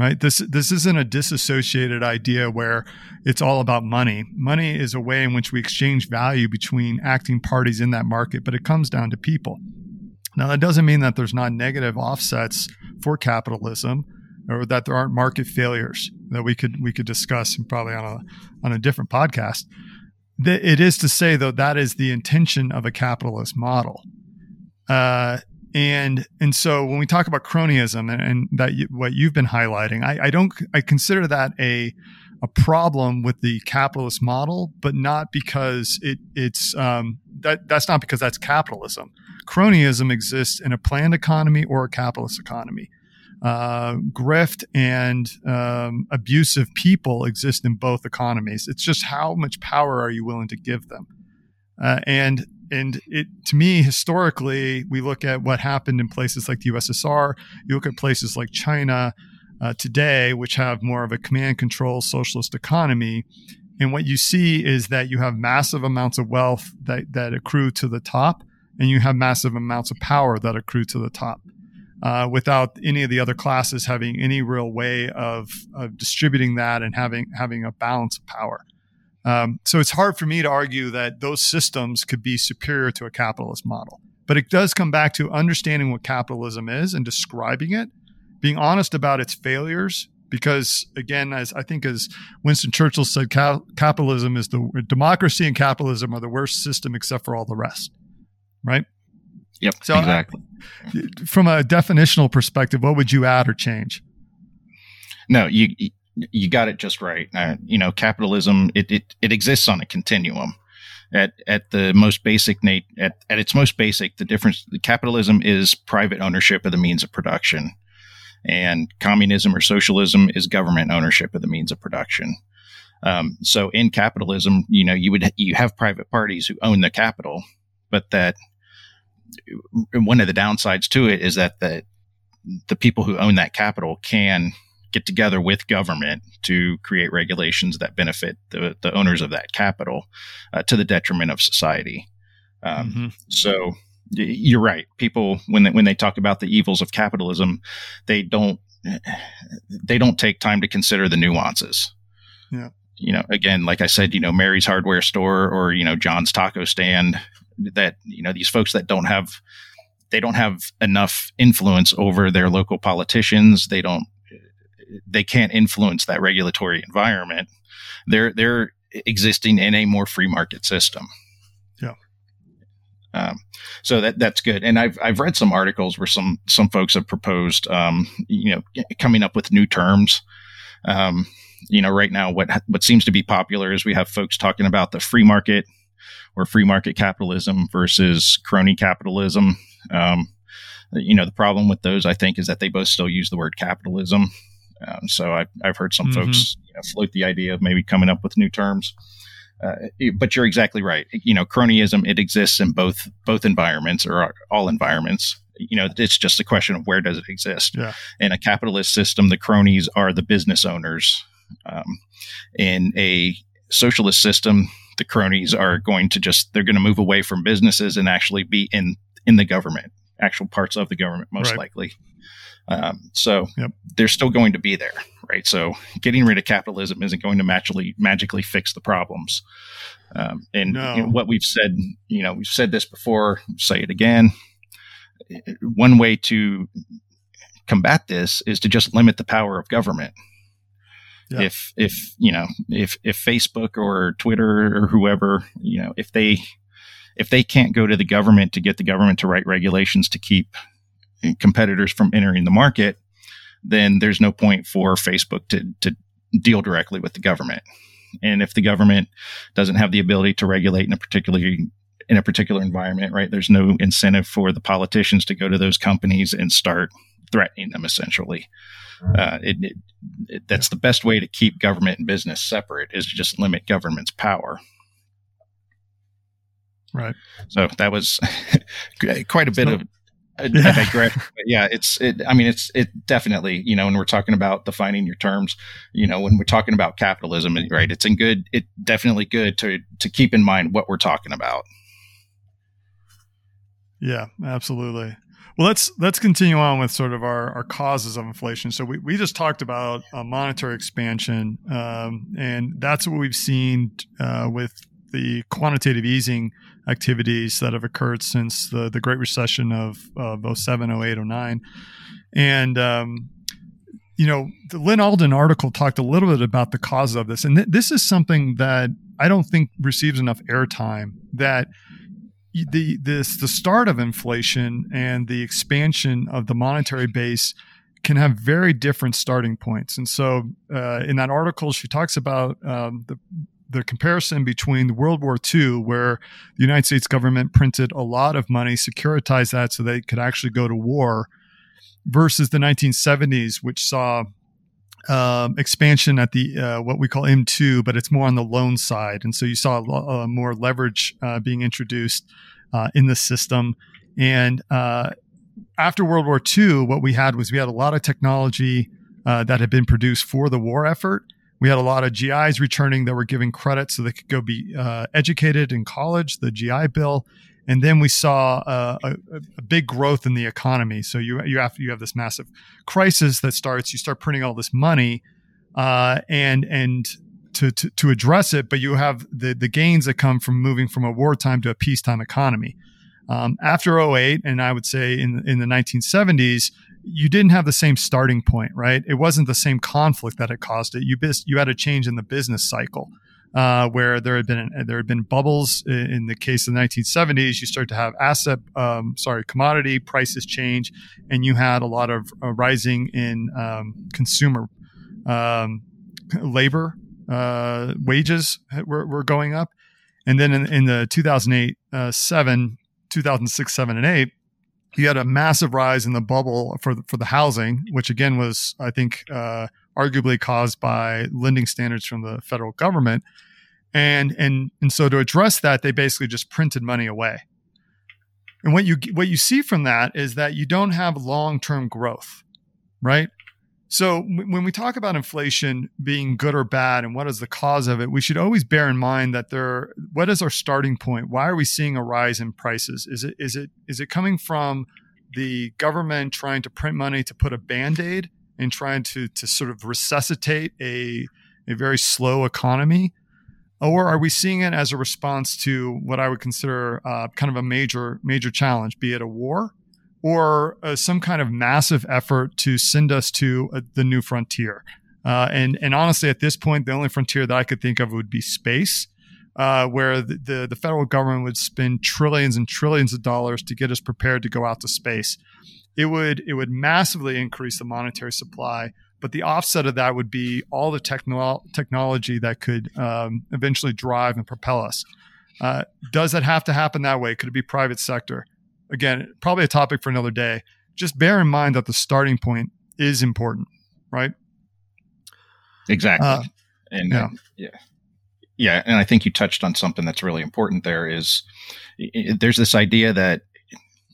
Right? This this isn't a disassociated idea where it's all about money. Money is a way in which we exchange value between acting parties in that market, but it comes down to people. Now that doesn't mean that there's not negative offsets for capitalism or that there aren't market failures that we could we could discuss probably on a on a different podcast. It is to say, though, that is the intention of a capitalist model. Uh, and and so when we talk about cronyism and, and that you, what you've been highlighting, I, I, don't I consider that a a problem with the capitalist model, but not because it it's um, that that's not because that's capitalism. Cronyism exists in a planned economy or a capitalist economy uh, grift and um, abusive people exist in both economies. It's just how much power are you willing to give them? Uh, and and it to me historically, we look at what happened in places like the USSR. You look at places like China uh, today, which have more of a command control socialist economy. And what you see is that you have massive amounts of wealth that, that accrue to the top, and you have massive amounts of power that accrue to the top uh, without any of the other classes having any real way of, of distributing that and having having a balance of power. Um, so it's hard for me to argue that those systems could be superior to a capitalist model. But it does come back to understanding what capitalism is and describing it, being honest about its failures. Because again, as I think as Winston Churchill said, capitalism is the democracy and capitalism are the worst system except for all the rest. Right. Yep. So exactly. from a definitional perspective, what would you add or change? No, you you got it just right. Uh, you know, capitalism it, it it exists on a continuum. At at the most basic Nate at, at its most basic, the difference capitalism is private ownership of the means of production, and communism or socialism is government ownership of the means of production. Um, so in capitalism, you know, you would you have private parties who own the capital, but that one of the downsides to it is that the the people who own that capital can get together with government to create regulations that benefit the, the owners of that capital uh, to the detriment of society. Um, mm-hmm. So you're right. People when they, when they talk about the evils of capitalism, they don't they don't take time to consider the nuances. Yeah. You know, again, like I said, you know, Mary's hardware store or you know John's taco stand that you know these folks that don't have they don't have enough influence over their local politicians. They don't they can't influence that regulatory environment. They're they're existing in a more free market system. Yeah. Um, so that that's good. And I've I've read some articles where some some folks have proposed, um, you know, coming up with new terms. Um, you know, right now, what what seems to be popular is we have folks talking about the free market or free market capitalism versus crony capitalism. Um, you know, the problem with those, I think, is that they both still use the word capitalism. Um, so I've, I've heard some mm-hmm. folks you know, float the idea of maybe coming up with new terms. Uh, but you're exactly right. You know, cronyism it exists in both both environments or all environments. You know, it's just a question of where does it exist. Yeah. In a capitalist system, the cronies are the business owners. Um, in a socialist system, the cronies are going to just they're going to move away from businesses and actually be in in the government, actual parts of the government, most right. likely. Um, so yep. they're still going to be there, right? So getting rid of capitalism isn't going to magically magically fix the problems. Um, and no. you know, what we've said, you know, we've said this before, say it again. one way to combat this is to just limit the power of government. Yeah. If if you know if if Facebook or Twitter or whoever you know if they if they can't go to the government to get the government to write regulations to keep competitors from entering the market, then there's no point for Facebook to to deal directly with the government. And if the government doesn't have the ability to regulate in a particular in a particular environment, right? There's no incentive for the politicians to go to those companies and start threatening them. Essentially, uh, it, it, it, that's the best way to keep government and business separate is to just limit government's power. Right. So that was quite a bit of yeah. digression. yeah, it's it. I mean, it's it definitely. You know, when we're talking about defining your terms, you know, when we're talking about capitalism, right? It's in good. It definitely good to to keep in mind what we're talking about. Yeah, absolutely. Well, let's let's continue on with sort of our, our causes of inflation. So we, we just talked about a monetary expansion, um, and that's what we've seen uh, with the quantitative easing activities that have occurred since the, the Great Recession of, of 07, 08, 09. And, um, you know, the Lyn Alden article talked a little bit about the cause of this. And th- this is something that I don't think receives enough airtime that the this the start of inflation and the expansion of the monetary base can have very different starting points. And so, uh, in that article, she talks about um, the the comparison between World War II, where the United States government printed a lot of money, securitized that so they could actually go to war, versus the 1970s, which saw um, expansion at the uh, what we call M2, but it's more on the loan side, and so you saw uh, more leverage uh, being introduced uh, in the system. And uh, after World War II, what we had was we had a lot of technology uh, that had been produced for the war effort we had a lot of GIs returning that were giving credit so they could go be uh, educated in college, the GI Bill. And then we saw uh, a, a, big growth in the economy. So you you have you have this massive crisis that starts. You start printing all this money, uh, and and to, to, to address it, but you have the the gains that come from moving from a wartime to a peacetime economy. Um, after 08, and I would say in in the 1970s, you didn't have the same starting point, right? It wasn't the same conflict that it caused it. You bis- you had a change in the business cycle. Uh, where there had been there had been bubbles in the case of the 1970s. You start to have asset, um, sorry, commodity prices change, and you had a lot of uh, rising in um, consumer um, labor uh, wages were, were, going up, and then in, in the 2008 uh, seven, 2006 seven and eight, you had a massive rise in the bubble for the, for the housing, which again was, I think, uh, arguably caused by lending standards from the federal government. And and and so to address that, they basically just printed money away. And what you what you see from that is that you don't have long term growth, right? So when we talk about inflation being good or bad and what is the cause of it, we should always bear in mind that there what is our starting point? Why are we seeing a rise in prices? Is it is it is it coming from the government trying to print money to put a band-aid and trying to to sort of resuscitate a a very slow economy? Or are we seeing it as a response to what I would consider uh, kind of a major major challenge, be it a war or uh, some kind of massive effort to send us to uh, the new frontier. Uh, and and honestly, at this point, the only frontier that I could think of would be space, uh, where the, the, the federal government would spend trillions and trillions of dollars to get us prepared to go out to space. It would it would massively increase the monetary supply, but the offset of that would be all the techno- technology that could um, eventually drive and propel us. Uh, does that have to happen that way? Could it be private sector? Again, probably a topic for another day. Just bear in mind that the starting point is important, right? Exactly. Uh, and yeah. yeah. Yeah, and I think you touched on something that's really important there is there's this idea that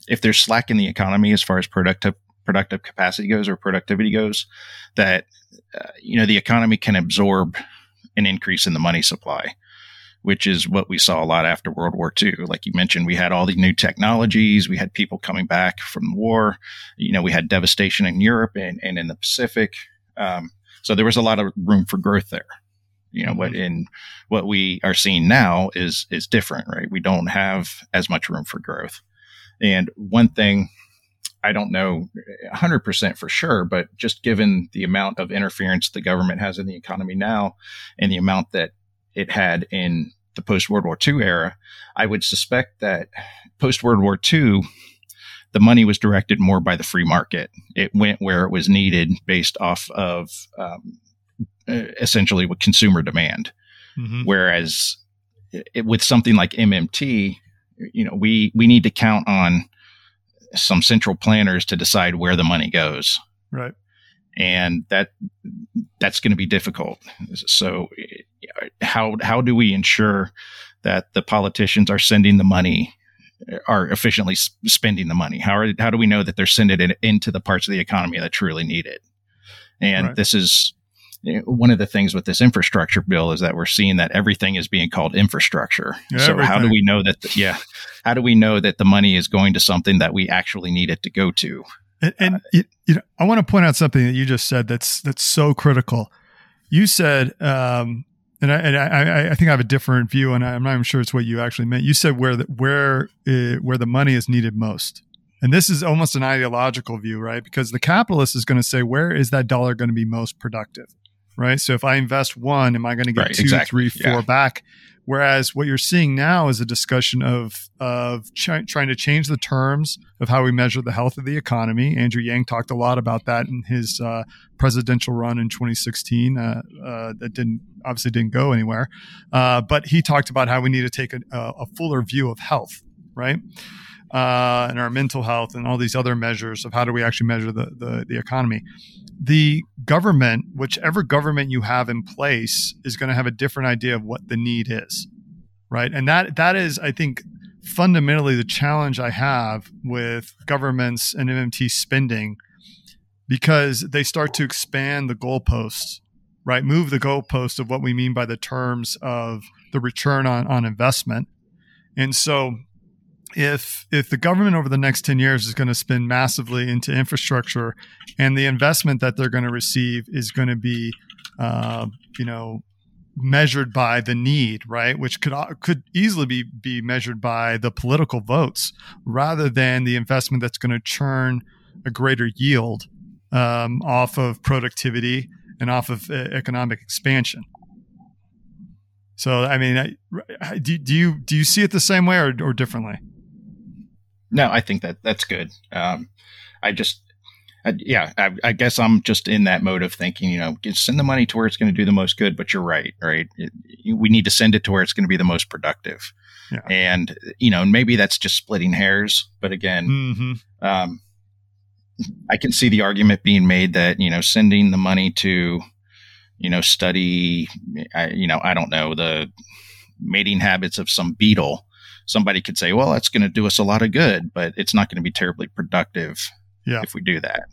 if there's slack in the economy as far as productive productive capacity goes or productivity goes that uh, you know the economy can absorb an increase in the money supply which is what we saw a lot after World War II. Like you mentioned, we had all these new technologies. We had people coming back from the war. You know, we had devastation in Europe and, and in the Pacific. Um, so there was a lot of room for growth there. You know, what mm-hmm. in what we are seeing now is is different, right? We don't have as much room for growth. And one thing I don't know 100% for sure, but just given the amount of interference the government has in the economy now and the amount that it had in the post World War II era, I would suspect that post World War II, the money was directed more by the free market. It went where it was needed based off of um, essentially with consumer demand. Mm-hmm. Whereas it, with something like MMT, you know, we we need to count on some central planners to decide where the money goes. Right. And that that's going to be difficult. So how how do we ensure that the politicians are sending the money are efficiently spending the money? How are, how do we know that they're sending it into the parts of the economy that truly need it? And right. this is one of the things with this infrastructure bill is that we're seeing that everything is being called infrastructure. Yeah, so how do we know that? The, yeah, how do we know that the money is going to something that we actually need it to go to? And, and uh, you, you know, I want to point out something that you just said that's that's so critical. You said, um, and, I, and I, I, think I have a different view, and I'm not even sure it's what you actually meant. You said where the, where uh, where the money is needed most. And this is almost an ideological view, right? Because the capitalist is going to say, where is that dollar going to be most productive? Right? So if I invest one, am I going to get right, two, exactly. three, four yeah. back? Whereas what you're seeing now is a discussion of of trying to change the terms of how we measure the health of the economy. Andrew Yang talked a lot about that in his uh, presidential run in 2016. Uh, uh, that didn't obviously didn't go anywhere, uh, but he talked about how we need to take a, a fuller view of health, right? Uh, and our mental health and all these other measures of how do we actually measure the, the, the economy the government, whichever government you have in place, is going to have a different idea of what the need is, right? And that that is, I think, fundamentally the challenge I have with governments and MMT spending, because they start to expand the goalposts, right? Move the goalpost of what we mean by the terms of the return on on investment, and so if if the government over the next 10 years is going to spend massively into infrastructure and the investment that they're going to receive is going to be uh, you know measured by the need right? Which could could easily be be measured by the political votes rather than the investment that's going to churn a greater yield um, off of productivity and off of uh, economic expansion. So i mean do, do you do you see it the same way or, or differently no, I think that that's good. Um, I just, I, yeah, I, I, guess I'm just in that mode of thinking, you know, send the money to where it's going to do the most good. But you're right, right? It, we need to send it to where it's going to be the most productive. Yeah. And you know, maybe that's just splitting hairs. But again, mm-hmm. um, I can see the argument being made that you know, sending the money to, you know, study, I, you know, I don't know the mating habits of some beetle somebody could say, well, that's going to do us a lot of good, but it's not going to be terribly productive yeah. if we do that.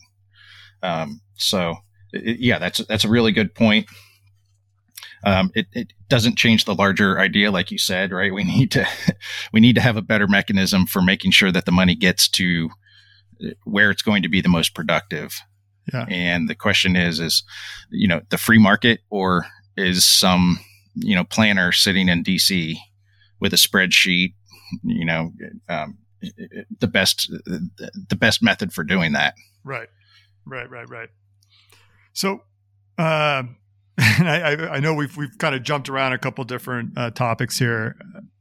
Um, so it, yeah, that's, that's a really good point. Um, it, it doesn't change the larger idea, like you said, right? We need to, we need to have a better mechanism for making sure that the money gets to uh, where it's going to be the most productive. Yeah. And the question is, is, you know, the free market or is some, you know, planner sitting in DC with a spreadsheet you know, um, the best the best method for doing that. Right, right, right, right. So, uh, I, I know we've we've kind of jumped around a couple different uh, topics here,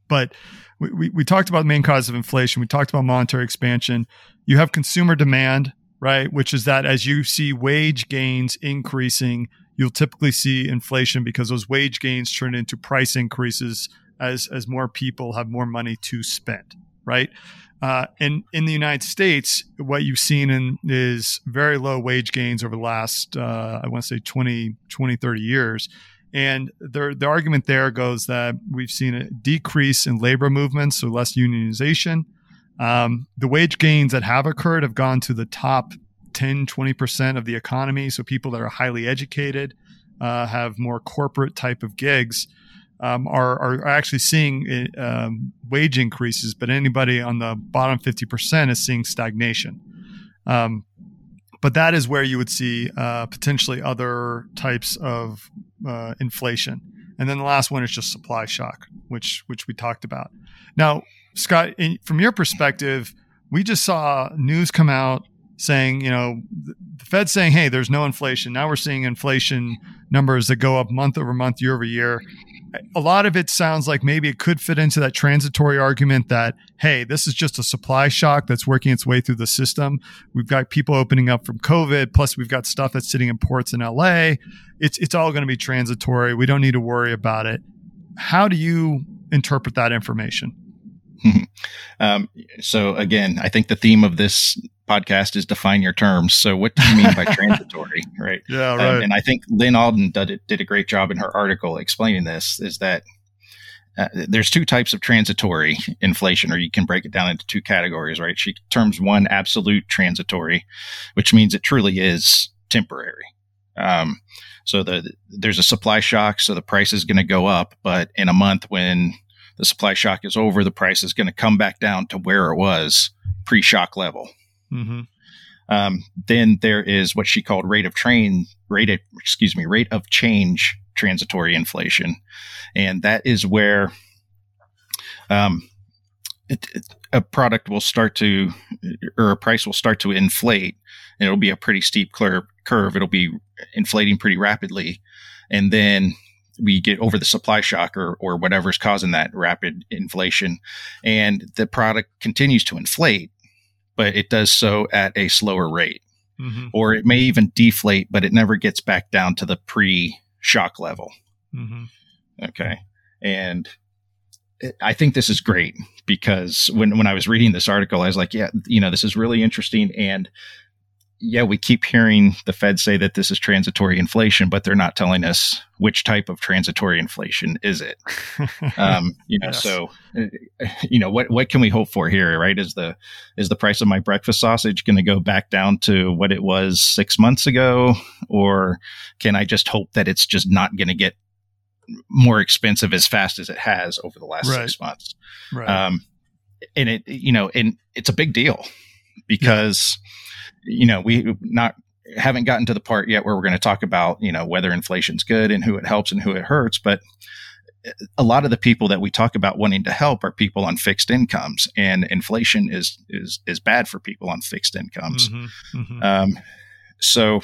but we, we, we talked about the main cause of inflation. We talked about monetary expansion. You have consumer demand, right? Which is that as you see wage gains increasing, you'll typically see inflation because those wage gains turn into price increases as as more people have more money to spend, right? Uh, and in the United States, what you've seen in, is very low wage gains over the last, uh, I want to say 20, 20, 30 years. And the, the argument there goes that we've seen a decrease in labor movements, so less unionization. Um, the wage gains that have occurred have gone to the top 10, 20% of the economy. So people that are highly educated uh, have more corporate type of gigs um, are, are actually seeing um, wage increases, but anybody on the bottom 50% is seeing stagnation. Um, but that is where you would see uh, potentially other types of uh, inflation. And then the last one is just supply shock, which which we talked about. Now, Scott, in, from your perspective, we just saw news come out saying, you know, the Fed saying, hey, there's no inflation. Now we're seeing inflation numbers that go up month over month, year over year. A lot of it sounds like maybe it could fit into that transitory argument that, hey, this is just a supply shock that's working its way through the system. We've got people opening up from COVID, plus we've got stuff that's sitting in ports in LA. It's it's all going to be transitory. We don't need to worry about it. How do you interpret that information? um, so again, I think the theme of this podcast is define your terms. So what do you mean by transitory, right? Yeah, um, right. Um, and I think Lyn Alden did, did a great job in her article explaining this. Is that uh, there's two types of transitory inflation, or you can break it down into two categories, right? She terms one absolute transitory, which means it truly is temporary. Um, so the, there's a supply shock, so the price is going to go up, but in a month when the supply shock is over, the price is going to come back down to where it was pre-shock level. Mm-hmm. Um, then there is what she called rate of train rate of, excuse me rate of change transitory inflation, and that is where um, it, it, a product will start to or a price will start to inflate, and it'll be a pretty steep curve. Curve. It'll be inflating pretty rapidly, and then we get over the supply shock or, or whatever's causing that rapid inflation and the product continues to inflate but it does so at a slower rate mm-hmm. or it may even deflate but it never gets back down to the pre-shock level mm-hmm. okay and I think this is great because when, when I was reading this article, I was like, yeah, you know, this is really interesting. And yeah, we keep hearing the Fed say that this is transitory inflation, but they're not telling us which type of transitory inflation is it. um, you know, yes. so you know what what can we hope for here? Right? Is the is the price of my breakfast sausage going to go back down to what it was six months ago, or can I just hope that it's just not going to get more expensive as fast as it has over the last right. six months? Right. Um, and it you know, and it's a big deal because. Yeah you know, we not haven't gotten to the part yet where we're going to talk about, you know, whether inflation's good and who it helps and who it hurts. But a lot of the people that we talk about wanting to help are people on fixed incomes, and inflation is is is bad for people on fixed incomes. Mm-hmm, mm-hmm. Um, so,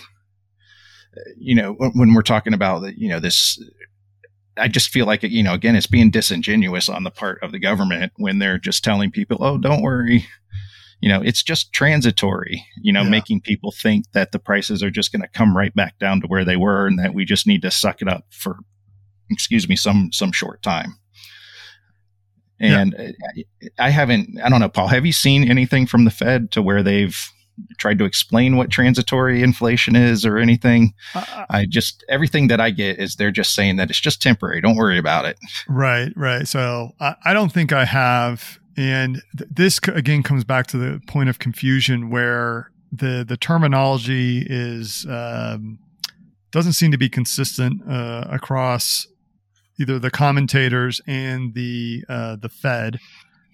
you know, when, when we're talking about you know this I just feel like, you know, again, it's being disingenuous on the part of the government when they're just telling people, oh, don't worry, you know, it's just transitory, you know, yeah. making people think that the prices are just going to come right back down to where they were and that we just need to suck it up for, excuse me, some, some short time. And yeah. I haven't, I don't know, Paul, have you seen anything from the Fed to where they've tried to explain what transitory inflation is or anything? Uh, I just, everything that I get is they're just saying that it's just temporary. Don't worry about it. Right, right. So I, I don't think I have and th- this again comes back to the point of confusion where the the terminology is um, doesn't seem to be consistent uh, across either the commentators and the uh, the Fed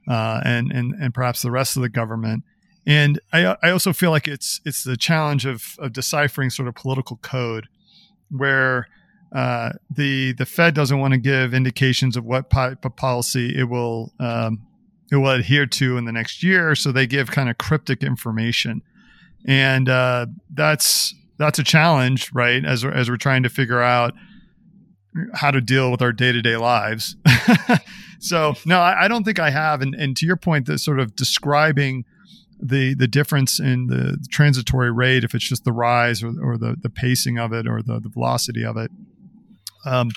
uh, and and and perhaps the rest of the government. And I, I also feel like it's it's the challenge of of deciphering sort of political code, where uh, the the Fed doesn't want to give indications of what po- policy it will um, it will adhere to in the next year. So they give kind of cryptic information, and uh, that's that's a challenge, right? As as we're trying to figure out how to deal with our day to day lives. so no, I, I, don't think I have. And, and to your point, that sort of describing the the difference in the transitory rate, if it's just the rise or, or the the pacing of it or the, the velocity of it. Um,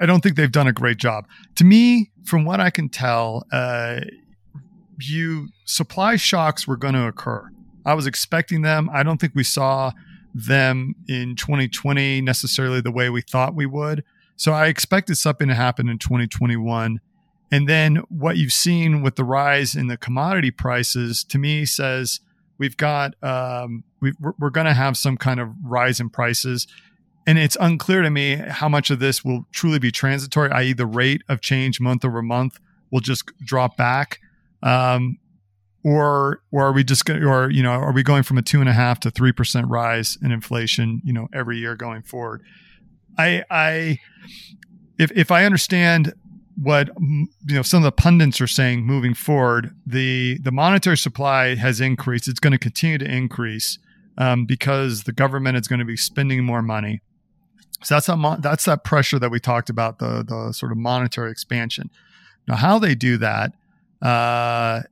I don't think they've done a great job. To me, from what I can tell, uh, you supply shocks were going to occur. I was expecting them. I don't think we saw them in 2020 necessarily the way we thought we would. So I expected something to happen in 2021. And then what you've seen with the rise in the commodity prices to me says we've got um, we are going to have some kind of rise in prices and it's unclear to me how much of this will truly be transitory, i.e., the rate of change month over month will just drop back, um, or or are we just going, or you know, are we going from a two and a half to three percent rise in inflation, you know, every year going forward? I I if if I understand what you know some of the pundits are saying moving forward the the monetary supply has increased it's going to continue to increase um, because the government is going to be spending more money so that's that that's that pressure that we talked about the the sort of monetary expansion. Now how they do that uh,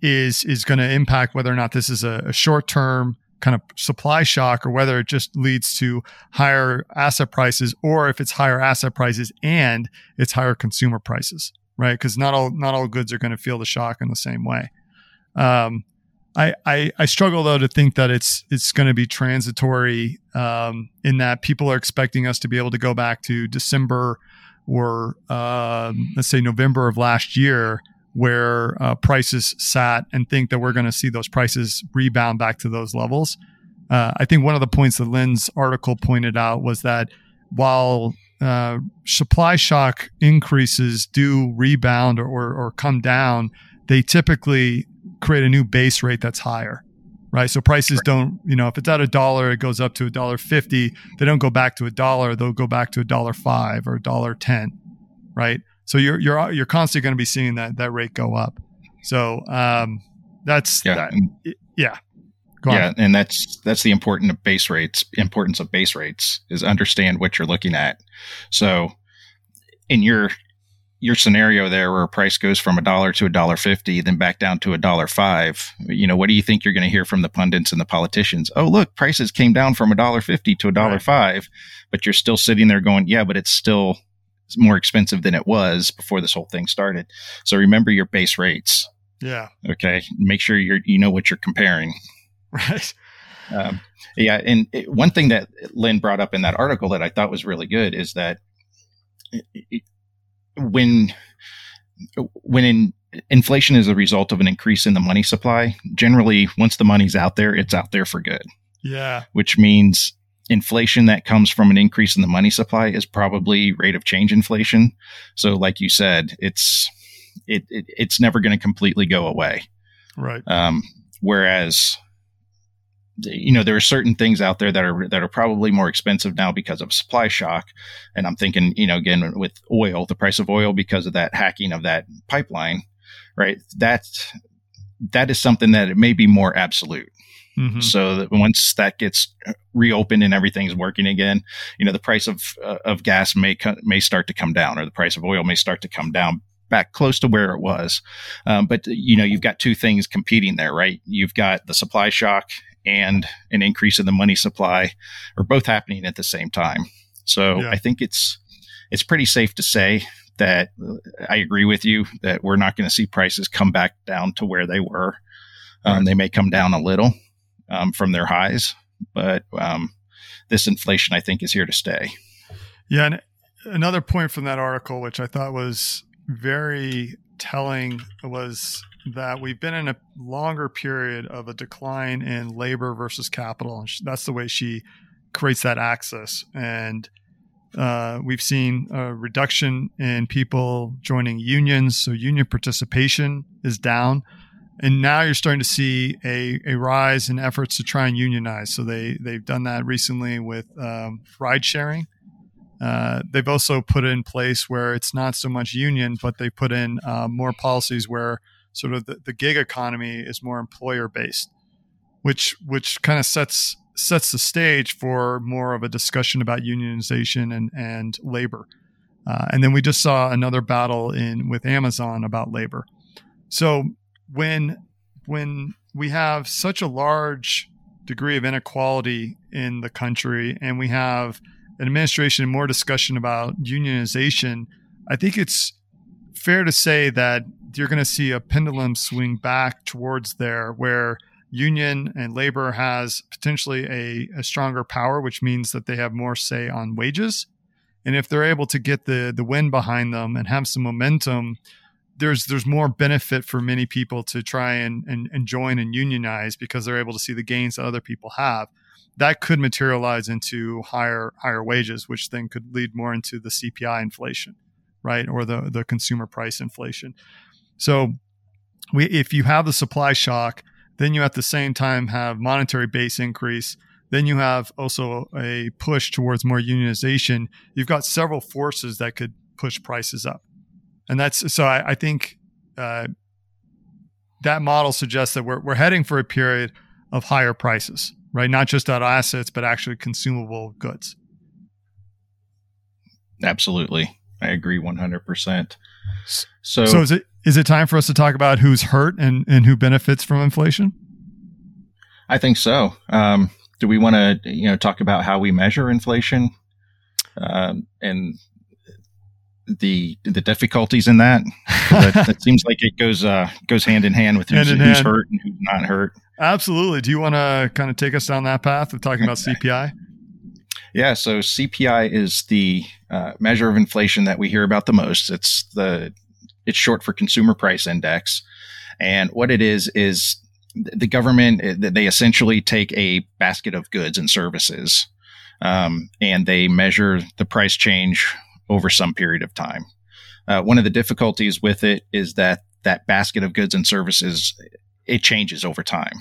is is going to impact whether or not this is a, a short term kind of supply shock or whether it just leads to higher asset prices or if it's higher asset prices and it's higher consumer prices right? Because not all not all goods are going to feel the shock in the same way. Um, I, I, I struggle though to think that it's it's going to be transitory um, in that people are expecting us to be able to go back to December or uh, let's say November of last year where uh, prices sat and think that we're going to see those prices rebound back to those levels. Uh, I think one of the points that Lyn's article pointed out was that while uh, supply shock increases do rebound or, or, or, come down, they typically create a new base rate that's higher. Right. So prices right. don't, you know, if it's at a dollar, it goes up to a dollar fifty. They don't go back to a dollar, they'll go back to a dollar five or a dollar ten. Right. So you're you're you're constantly going to be seeing that that rate go up. So um, that's yeah, that, yeah. yeah, on. and that's that's the important of base rates. Importance of base rates is understand what you're looking at. So in your your scenario there where a price goes from a dollar to a dollar fifty, then back down to a dollar five, you know, what do you think you're going to hear from the pundits and the politicians? Oh, look, prices came down from a dollar fifty to a dollar right. five, but you're still sitting there going, yeah, but it's still more expensive than it was before this whole thing started. So remember your base rates. Yeah. Okay. Make sure you're you know what you're comparing. Right. Um, yeah, and it, one thing that Lyn brought up in that article that I thought was really good is that it, when when in, inflation is a result of an increase in the money supply, generally once the money's out there, it's out there for good. Yeah. Which means inflation that comes from an increase in the money supply is probably rate of change inflation. So, like you said, it's it, it it's never going to completely go away. Right. Um, whereas, you know, there are certain things out there that are that are probably more expensive now because of supply shock. And I'm thinking, you know, again with oil, the price of oil because of that hacking of that pipeline, right? That's that is something that it may be more absolute. Mm-hmm. So that once that gets reopened and everything's working again, you know, the price of uh, of gas may co- may start to come down, or the price of oil may start to come down back close to where it was. Um, but you know, you've got two things competing there, right? You've got the supply shock and an increase in the money supply, are both happening at the same time. So yeah. I think it's it's pretty safe to say that I agree with you that we're not going to see prices come back down to where they were. Um, right. They may come down a little, um, from their highs. But um, this inflation, I think, is here to stay. Yeah. And another point from that article, which I thought was very telling, was that we've been in a longer period of a decline in labor versus capital. And that's the way she creates that axis. And uh, we've seen a reduction in people joining unions. So union participation is down and now you're starting to see a, a rise in efforts to try and unionize. So they they've done that recently with um, ride sharing. Uh, they've also put in place where it's not so much union, but they put in uh, more policies where sort of the, the gig economy is more employer based, which which kind of sets sets the stage for more of a discussion about unionization and and labor. Uh, and then we just saw another battle in with Amazon about labor. So when when we have such a large degree of inequality in the country and we have an administration and more discussion about unionization, I think it's fair to say that you're going to see a pendulum swing back towards there where union and labor has potentially a, a stronger power, which means that they have more say on wages. And if they're able to get the the wind behind them and have some momentum, there's there's more benefit for many people to try and, and, and join and unionize because they're able to see the gains that other people have. That could materialize into higher higher wages, which then could lead more into the CPI inflation, right, or the the consumer price inflation. So, we if you have the supply shock, then you at the same time have monetary base increase. Then you have also a push towards more unionization. You've got several forces that could push prices up and that's so I, I think uh, that model suggests that we're we're heading for a period of higher prices, right? Not just on assets, but actually consumable goods. Absolutely, I agree one hundred percent. So, so is it is it time for us to talk about who's hurt and and who benefits from inflation? I think so. Um, do we want to you know talk about how we measure inflation um, and the the difficulties in that? It, seems like it goes uh, goes hand in hand with who's, hand who's hand. hurt and who's not hurt. Absolutely. Do you want to kind of take us down that path of talking about CPI? Yeah. So CPI is the uh, measure of inflation that we hear about the most. It's the it's short for Consumer Price Index, and what it is is the government they essentially take a basket of goods and services, um, and they measure the price change over some period of time. Uh, one of the difficulties with it is that that basket of goods and services it changes over time.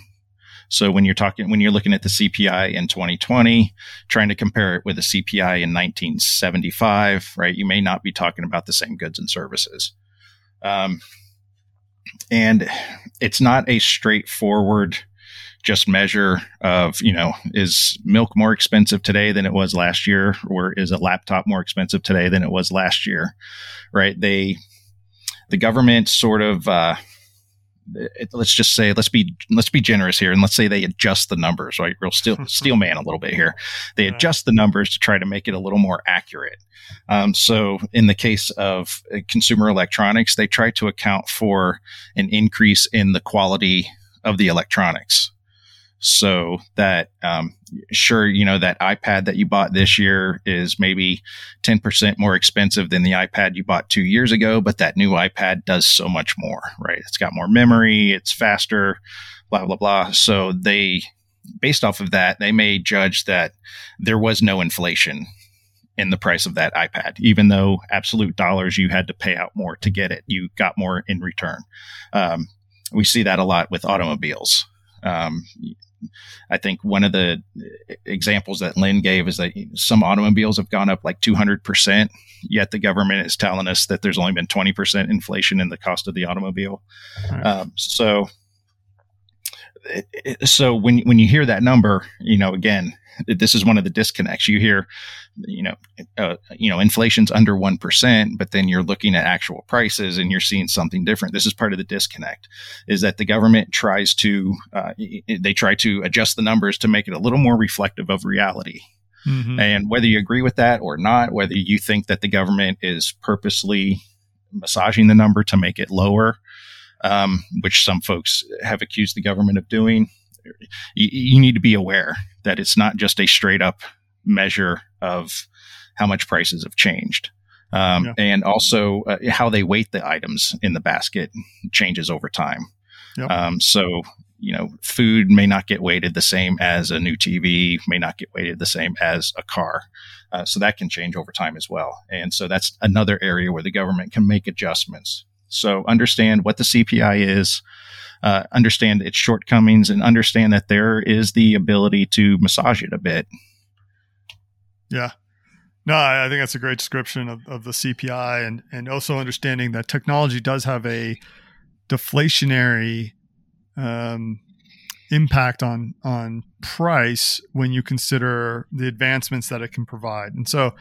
So when you're talking, when you're looking at the CPI in 2020, trying to compare it with the CPI in 1975, right? You may not be talking about the same goods and services. Um, and it's not a straightforward just measure of you know is milk more expensive today than it was last year or is a laptop more expensive today than it was last year right? They the government sort of uh, it, let's just say let's be let's be generous here and let's say they adjust the numbers right? Real steel steel man a little bit here. They adjust the numbers to try to make it a little more accurate. Um, so in the case of uh, consumer electronics they try to account for an increase in the quality of the electronics so that um, sure you know that ipad that you bought this year is maybe 10% more expensive than the ipad you bought two years ago but that new ipad does so much more right? It's got more memory it's faster blah blah blah. So they based off of that they may judge that there was no inflation in the price of that ipad even though absolute dollars you had to pay out more to get it you got more in return. Um, we see that a lot with automobiles. Um, I think one of the examples that Lyn gave is that some automobiles have gone up like 200%, yet the government is telling us that there's only been 20% inflation in the cost of the automobile. Right. Um, so, so when when you hear that number, you know, again, this is one of the disconnects. You hear, you know, uh, you know, inflation's under one percent, but then you're looking at actual prices and you're seeing something different. This is part of the disconnect. Is that the government tries to uh, they try to adjust the numbers to make it a little more reflective of reality. Mm-hmm. And whether you agree with that or not, whether you think that the government is purposely massaging the number to make it lower, um, which some folks have accused the government of doing, you, you need to be aware that it's not just a straight up measure of how much prices have changed. Um, yeah. And also uh, how they weight the items in the basket changes over time. Yep. Um, so, you know, food may not get weighted the same as a new TV, may not get weighted the same as a car. Uh, so that can change over time as well. And so that's another area where the government can make adjustments. So understand what the CPI is, uh, understand its shortcomings and understand that there is the ability to massage it a bit. Yeah. No, I think that's a great description of, of the CPI and, and also understanding that technology does have a deflationary um, impact on on price when you consider the advancements that it can provide. And so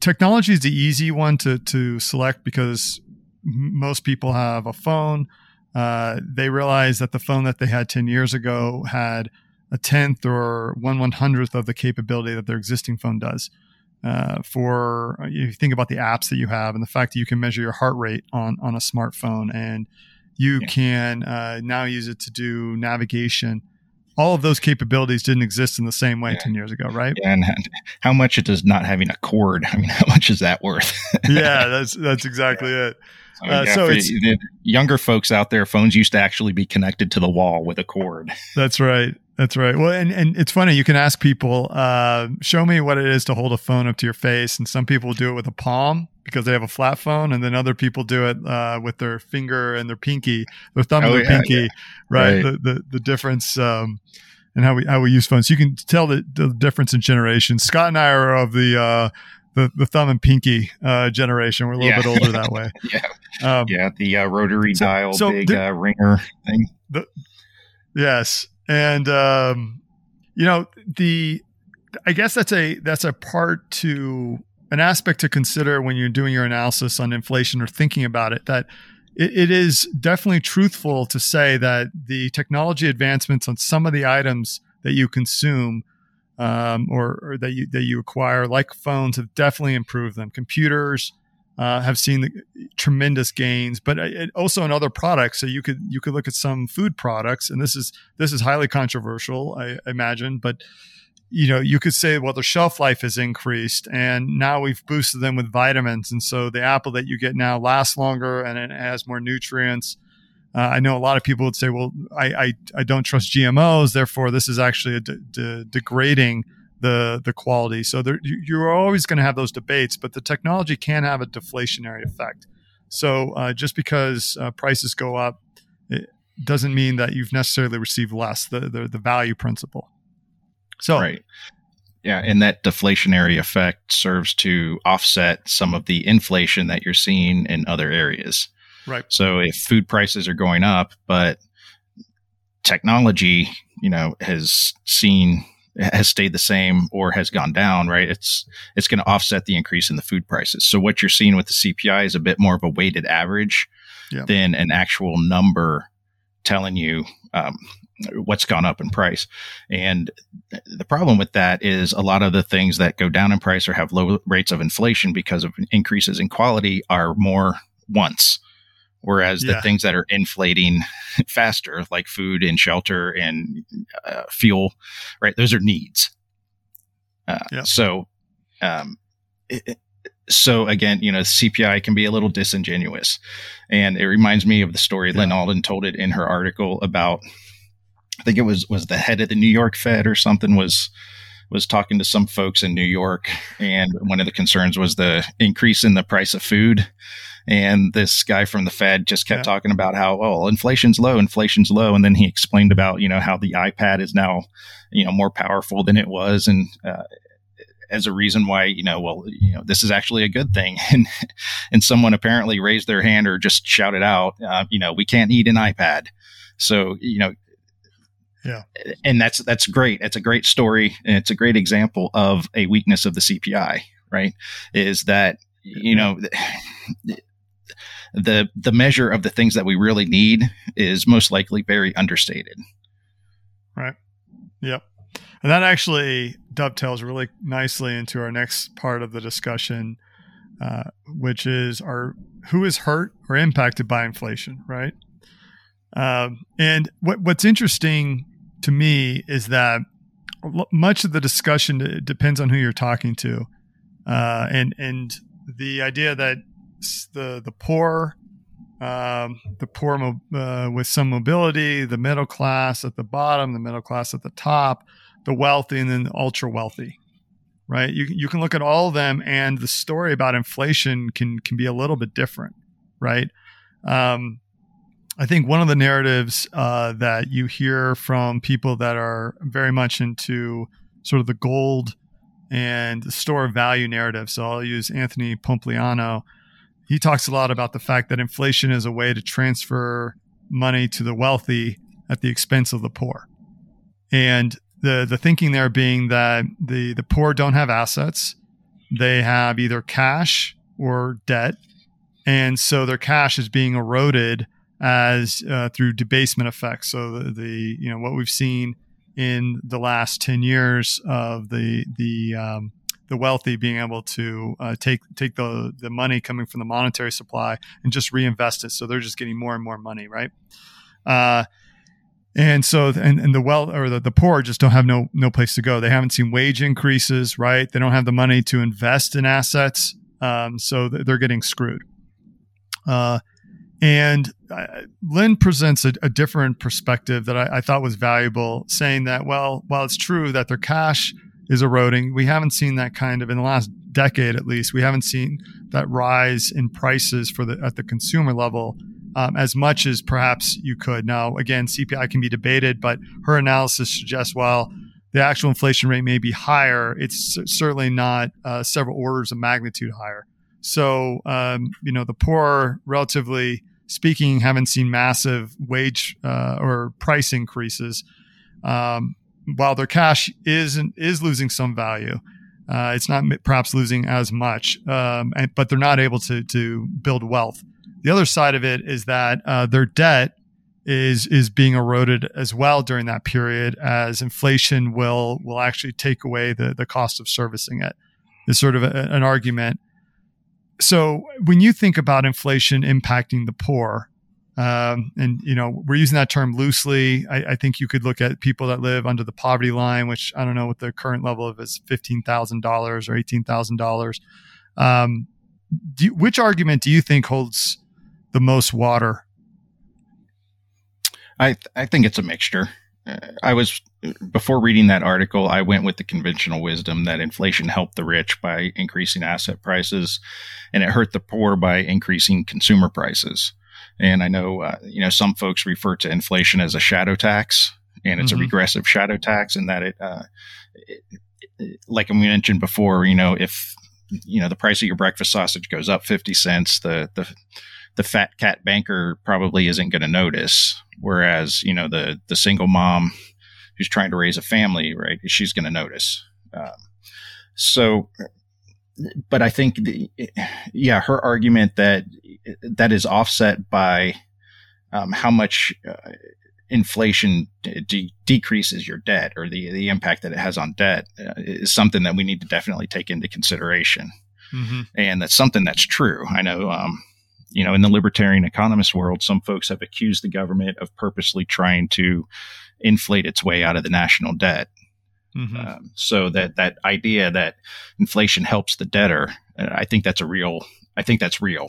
technology is the easy one to to select because most people have a phone uh, they realized that the phone that they had 10 years ago had a tenth or one one hundredth of the capability that their existing phone does. Uh, for uh, you think about the apps that you have and the fact that you can measure your heart rate on on a smartphone and you yeah. can uh, now use it to do navigation. All of those capabilities didn't exist in the same way yeah. 10 years ago, right? And how much it does not having a cord. I mean, how much is that worth? yeah, that's, that's exactly yeah. it. Uh, so it's younger folks out there. Phones used to actually be connected to the wall with a cord. That's right. That's right. Well, and, and it's funny. You can ask people, uh, show me what it is to hold a phone up to your face. And some people do it with a palm because they have a flat phone. And then other people do it uh, with their finger and their pinky, their thumb oh, and their yeah, pinky, yeah. right? right? The, the, the difference um, and how we, how we use phones. You can tell the, the difference in generations. Scott and I are of the, uh, the, the thumb and pinky uh, generation. We're a little Yeah. bit older that way. yeah, Um, yeah, the uh, rotary So- dial so big the- uh, ringer thing. Yes, and um, you know the. I guess that's a that's a part to an aspect to consider when you're doing your analysis on inflation or thinking about it. That it, it is definitely truthful to say that the technology advancements on some of the items that you consume um, or, or that you that you acquire, like phones, have definitely improved them. Computers uh, have seen the tremendous gains, but it, also in other products. So you could you could look at some food products, and this is this is highly controversial, I imagine, but you know you could say well the shelf life has increased and now we've boosted them with vitamins. And so the apple that you get now lasts longer and it has more nutrients. Uh, i know a lot of people would say well i i, I don't trust gmos therefore this is actually de- de- degrading the the quality. So there, you- you're always going to have those debates but the technology can have a deflationary effect. So uh, just because uh, prices go up it doesn't mean that you've necessarily received less the the, the value principle so Right. Yeah, and that deflationary effect serves to offset some of the inflation that you're seeing in other areas. Right. So if food prices are going up, but technology, you know, has seen has stayed the same or has gone down, right? It's it's going to offset the increase in the food prices. So what you're seeing with the CPI is a bit more of a weighted average Yeah. than an actual number telling you um, what's gone up in price. And the problem with that is a lot of the things that go down in price or have low rates of inflation because of increases in quality are more once. Whereas Yeah. the things that are inflating faster, like food and shelter and uh, fuel, right? Those are needs. Uh, Yep. So, um, it, so again, you know, CPI can be a little disingenuous, and it reminds me of the story Lyn Alden told it in her article about. I think it was was the head of the New York Fed or something was was talking to some folks in New York, and one of the concerns was the increase in the price of food. And this guy from the Fed just kept Yeah. talking about how, oh, inflation's low, inflation's low, and then he explained about you know how the iPad is now, you know, more powerful than it was, and uh, as a reason why you know, well, you know, this is actually a good thing, and and someone apparently raised their hand or just shouted out, uh, you know, we can't eat an iPad, so you know, Yeah. and that's that's great. It's a great story, and it's a great example of a weakness of the CPI. Right? Is that you know. The the measure of the things that we really need is most likely very understated. Right. Yep. And that actually dovetails really nicely into our next part of the discussion, uh, which is our who is hurt or impacted by inflation, right? Um, and what, what's interesting to me is that much of the discussion depends on who you're talking to, uh, and and the idea that the the poor um, the poor uh, with some mobility, the middle class at the bottom, the middle class at the top, the wealthy, and then the ultra wealthy. Right? You you can look at all of them, and the story about inflation can can be a little bit different. Right? Um, I think one of the narratives uh, that you hear from people that are very much into sort of the gold and the store of value narrative. So I'll use Anthony Pompliano he talks a lot about the fact that inflation is a way to transfer money to the wealthy at the expense of the poor. And the the thinking there being that the the poor don't have assets, they have either cash or debt, and so their cash is being eroded as uh, through debasement effects. So the, the you know what we've seen in the last ten years of the the um, the wealthy being able to uh, take take the the money coming from the monetary supply and just reinvest it. So they're just getting more and more money, right? Uh, and so and, and the well or the, the poor just don't have no no place to go. They haven't seen wage increases, right? They don't have the money to invest in assets, um, so they're getting screwed. Uh, and uh, Lyn presents a, a different perspective that I, I thought was valuable, saying that well, while it's true that their cash is eroding. We haven't seen that kind of in the last decade, at least. We haven't seen that rise in prices for the at the consumer level um, as much as perhaps you could. Now, again, CPI can be debated, but her analysis suggests well, the actual inflation rate may be higher. It's certainly not uh, several orders of magnitude higher. So, um, you know, the poor, relatively speaking, haven't seen massive wage uh, or price increases, um, while their cash is is losing some value. Uh, it's not perhaps losing as much, um, and, but they're not able to to build wealth. The other side of it is that uh, their debt is is being eroded as well during that period as inflation will will actually take away the the cost of servicing it. Is sort of a, an argument. So when you think about inflation impacting the poor, um, and you know we're using that term loosely. I, I, think you could look at people that live under the poverty line, which I don't know what the current level of is fifteen thousand dollars or eighteen thousand dollars. Um, which argument do you think holds the most water I th- I think it's a mixture. I was before reading that article, I went with the conventional wisdom that inflation helped the rich by increasing asset prices, and it hurt the poor by increasing consumer prices. And I know uh, you know some folks refer to inflation as a shadow tax, and it's mm-hmm. a regressive shadow tax, in that it, uh, it, it, like we mentioned before, you know if you know the price of your breakfast sausage goes up fifty cents, the the the fat cat banker probably isn't going to notice Whereas, you know, the the single mom who's trying to raise a family, right, she's going to notice. Um, so, but I think, the, yeah, her argument that that is offset by um, how much uh, inflation de- decreases your debt or the the impact that it has on debt uh, is something that we need to definitely take into consideration. Mm-hmm. And that's something that's true. I know um, you know, in the libertarian economist world, some folks have accused the government of purposely trying to inflate its way out of the national debt. Mm-hmm. Um, so that that idea that inflation helps the debtor, uh, I think that's a real. I think that's real.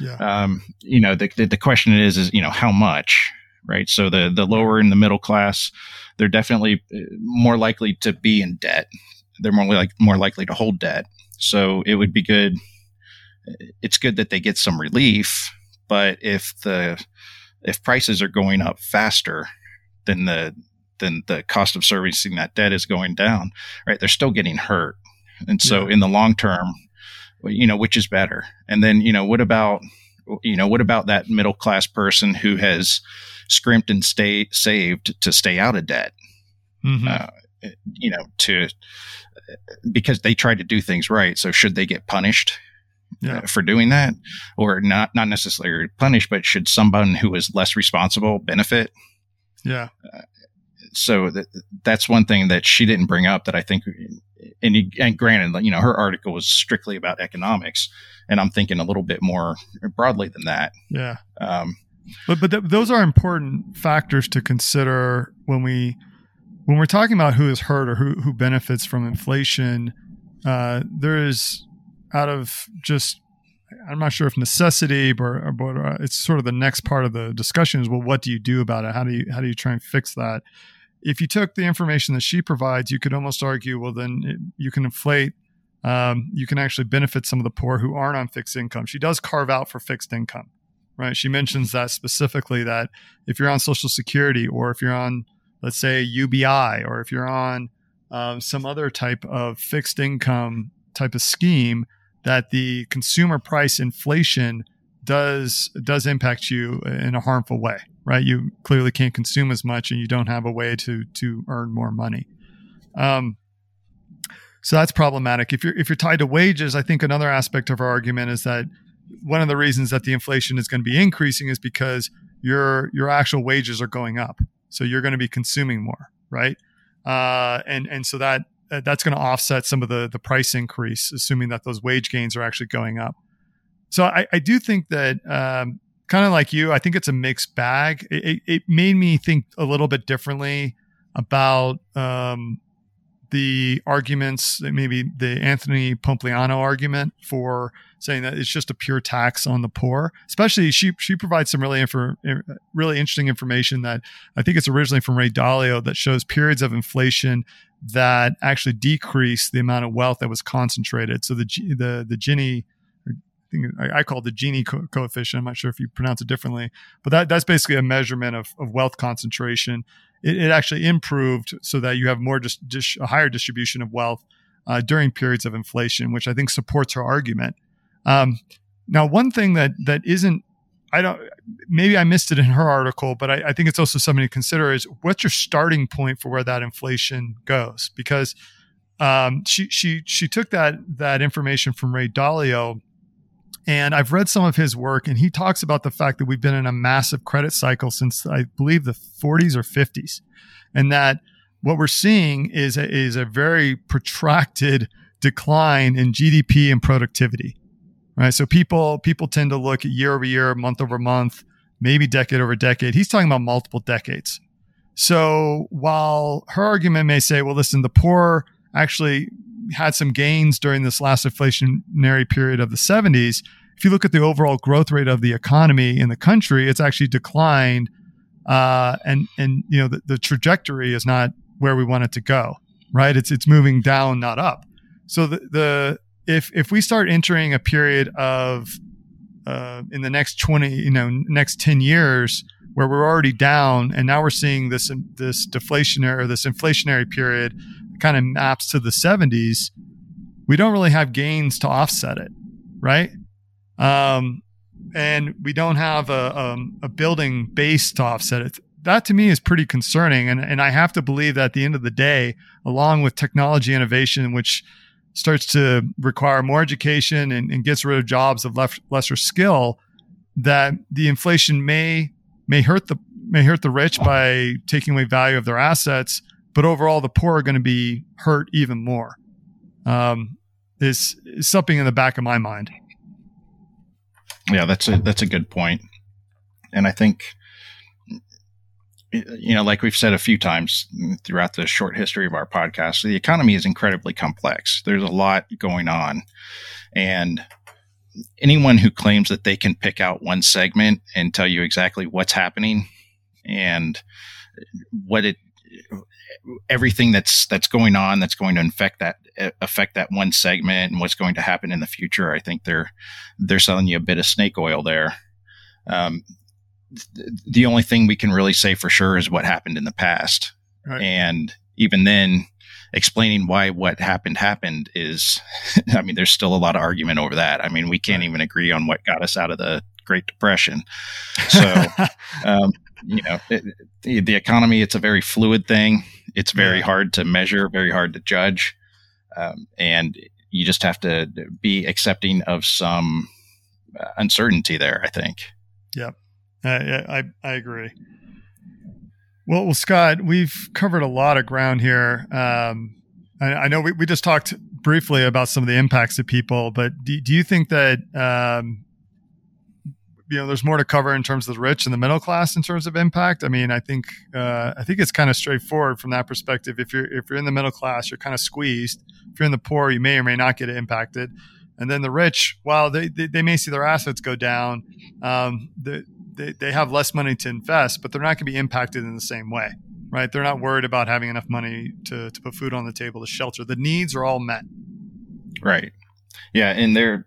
Yeah. Um, you know, the, the, the question is, is you know, how much, right? So the the lower and the middle class, they're definitely uh, more likely to be in debt. They're more like more likely to hold debt. So it would be good it's good that they get some relief, but if the if prices are going up faster than the than the cost of servicing that debt is going down, right? They're still getting hurt. And so yeah. in the long term, you know, which is better? And then, you know, what about you know, what about that middle class person who has scrimped and stay saved to stay out of debt? Mm-hmm. Uh, you know, to because they tried to do things right. So should they get punished? Yeah. uh, for doing that, or not not necessarily punished, but should someone who is less responsible benefit? Yeah. Uh, so that, that's one thing that she didn't bring up that I think, and, and granted, you know, her article was strictly about economics, and I'm thinking a little bit more broadly than that. Yeah. Um, but but th- those are important factors to consider when we when we're talking about who is hurt or who who benefits from inflation. Uh, there is out of just I'm not sure if necessity, but, but uh, it's sort of the next part of the discussion is well, what do you do about it? How do you how do you try and fix that? If you took the information that she provides, you could almost argue, well, then it, you can inflate. Um, you can actually benefit some of the poor who aren't on fixed income. She does carve out for fixed income, right? She mentions that specifically that if you're on Social Security or if you're on, let's say, UBI or if you're on um, some other type of fixed income type of scheme, that the consumer price inflation does does impact you in a harmful way, right? You clearly can't consume as much, and you don't have a way to to earn more money. Um, so that's problematic. If you're if you're tied to wages, I think another aspect of our argument is that one of the reasons that the inflation is going to be increasing is because your your actual wages are going up, so you're going to be consuming more, right? Uh, and and so that that's going to offset some of the the price increase, assuming that those wage gains are actually going up. So I, I do think that um, kind of like you, I think it's a mixed bag. It, it, made me think a little bit differently about um, the arguments, maybe the Anthony Pompliano argument for saying that it's just a pure tax on the poor. Especially, she she provides some really info, really interesting information that I think it's originally from Ray Dalio that shows periods of inflation that actually decrease the amount of wealth that was concentrated. So the the the Gini think I, I call it the Gini co- coefficient. I'm not sure if you pronounce it differently, but that that's basically a measurement of, of wealth concentration. It, it actually improved so that you have more just dis- a higher distribution of wealth uh, during periods of inflation, which I think supports her argument. Um, now, one thing that that isn't I don't maybe I missed it in her article, but I, I, think it's also something to consider is what's your starting point for where that inflation goes? Because um, she she she took that that information from Ray Dalio, and I've read some of his work, and he talks about the fact that we've been in a massive credit cycle since I believe the 40s or 50s, and that what we're seeing is a, is a very protracted decline in GDP and productivity right? So people people tend to look at year over year, month over month, maybe decade over decade. He's talking about multiple decades. So while her argument may say, well, listen, the poor actually had some gains during this last inflationary period of the 70s, if you look at the overall growth rate of the economy in the country, it's actually declined, uh, and and you know the, the trajectory is not where we want it to go. Right? It's it's moving down, not up. So the the if if we start entering a period of uh, in the next 20 you know next 10 years where we're already down and now we're seeing this this deflationary or this inflationary period kind of maps to the 70s we don't really have gains to offset it right? Um, and we don't have a, um, a building base to offset it. That to me is pretty concerning. And, and i have to believe that at the end of the day along with technology innovation which starts to require more education and, and gets rid of jobs of less, lesser skill, that the inflation may may hurt the may hurt the rich by taking away value of their assets, but overall the poor are going to be hurt even more. Um, is, is something in the back of my mind. Yeah, that's a that's a good point, and I think you know, like we've said a few times throughout the short history of our podcast, the economy is incredibly complex. There's a lot going on. And anyone who claims that they can pick out one segment and tell you exactly what's happening and what it everything that's that's going on that's going to infect that affect that one segment and what's going to happen in the future i think they're they're selling you a bit of snake oil there um, the only thing we can really say for sure is what happened in the past. Right. And even then, explaining why what happened happened is, I mean, there's still a lot of argument over that. I mean, we can't even agree on what got us out of the Great Depression. So, um, you know, it, the, the, economy, it's a very fluid thing. It's very yeah. hard to measure, very hard to judge. Um, and you just have to be accepting of some uh, uncertainty there, I think. Yep. I, I, I agree. Well, well, Scott, we've covered a lot of ground here. Um, I, I, know we, we just talked briefly about some of the impacts of people, but do, do you think that um, you know there's more to cover in terms of the rich and the middle class in terms of impact? I mean, I think uh, I think it's kind of straightforward from that perspective. If you're if you're in the middle class, you're kind of squeezed. If you're in the poor, you may or may not get impacted. And then the rich, while they, they, they may see their assets go down, um, the, they, they have less money to invest, but they're not going to be impacted in the same way, right? They're not worried about having enough money to, to put food on the table, to shelter. The needs are all met. Right. Yeah. And there,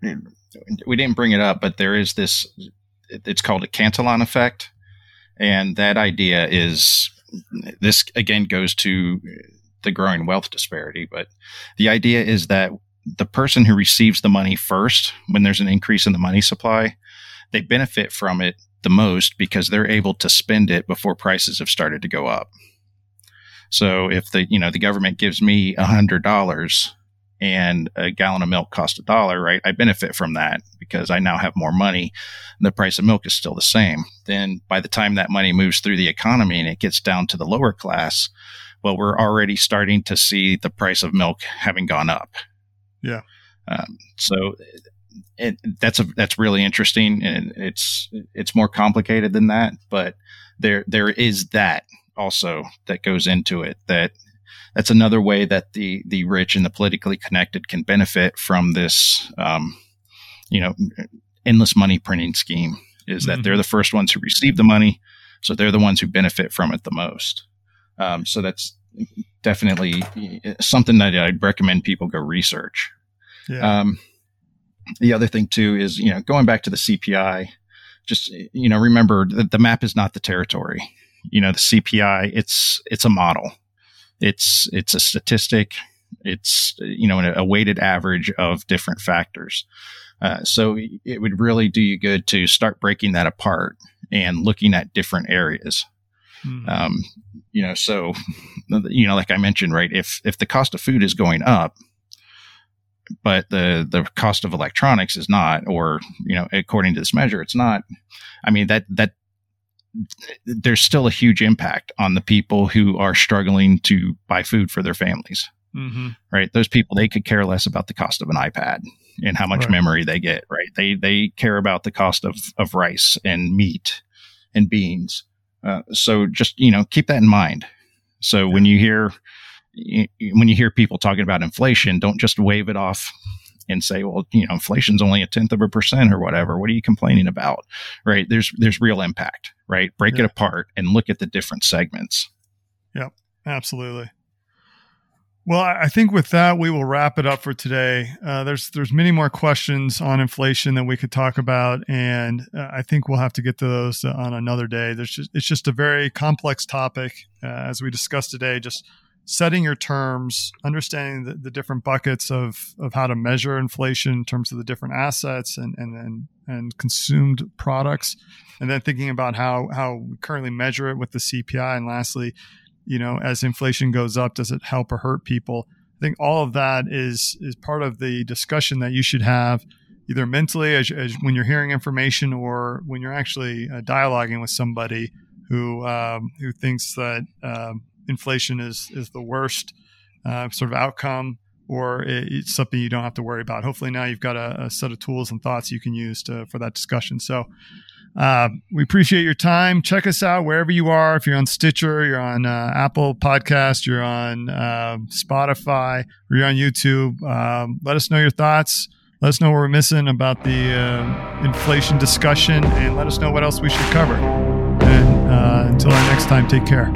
we didn't bring it up, but there is this, it's called a Cantillon effect. And that idea is this again goes to the growing wealth disparity, but the idea is that the person who receives the money first, when there's an increase in the money supply, they benefit from it the most because they're able to spend it before prices have started to go up. So if the you know the government gives me a hundred dollars and a gallon of milk costs a dollar, right? I benefit from that because I now have more money. the price of milk is still the same. Then by the time that money moves through the economy and it gets down to the lower class, well, we're already starting to see the price of milk having gone up. Yeah. Um, so it, that's a that's really interesting, and it's it's more complicated than that. But there there is that also that goes into it. That that's another way that the the rich and the politically connected can benefit from this, um, you know, endless money printing scheme. Is that mm-hmm. they're the first ones who receive the money, so they're the ones who benefit from it the most. Um, so that's definitely something that I'd recommend people go research. Yeah. Um, the other thing too is you know going back to the CPI, just you know remember that the map is not the territory. You know the CPI it's it's a model, it's it's a statistic, it's you know a weighted average of different factors. Uh, so it would really do you good to start breaking that apart and looking at different areas. Mm-hmm. Um, you know, so you know, like I mentioned, right? If if the cost of food is going up, but the the cost of electronics is not, or you know, according to this measure, it's not. I mean that that there's still a huge impact on the people who are struggling to buy food for their families. Mm-hmm. Right, those people they could care less about the cost of an iPad and how much right. memory they get. Right, they they care about the cost of of rice and meat and beans. Uh, so just you know keep that in mind. So yeah. when you hear when you hear people talking about inflation, don't just wave it off and say, well, you know, inflation's only a tenth of a percent or whatever. What are you complaining about? Right. There's, there's real impact, right? Break yeah. it apart and look at the different segments. Yep. Absolutely. Well, I think with that we will wrap it up for today. Uh, there's there's many more questions on inflation that we could talk about, and uh, I think we'll have to get to those on another day. There's just it's just a very complex topic uh, as we discussed today. Just setting your terms, understanding the, the, different buckets of, of how to measure inflation in terms of the different assets and, and, and, and consumed products, and then thinking about how, how we currently measure it with the CPI. And lastly, you know, as inflation goes up, does it help or hurt people? I think all of that is, is part of the discussion that you should have either mentally as, as when you're hearing information or when you're actually uh, dialoguing with somebody who, um, who thinks that, um, inflation is is the worst uh, sort of outcome or it's something you don't have to worry about. Hopefully, now you've got a, a set of tools and thoughts you can use to, for that discussion. So, uh, we appreciate your time. Check us out wherever you are. If you're on Stitcher, you're on uh, Apple Podcast, you're on uh, Spotify, or you're on YouTube. Um, let us know your thoughts. Let us know what we're missing about the uh, inflation discussion, and let us know what else we should cover. And uh, until our next time, take care.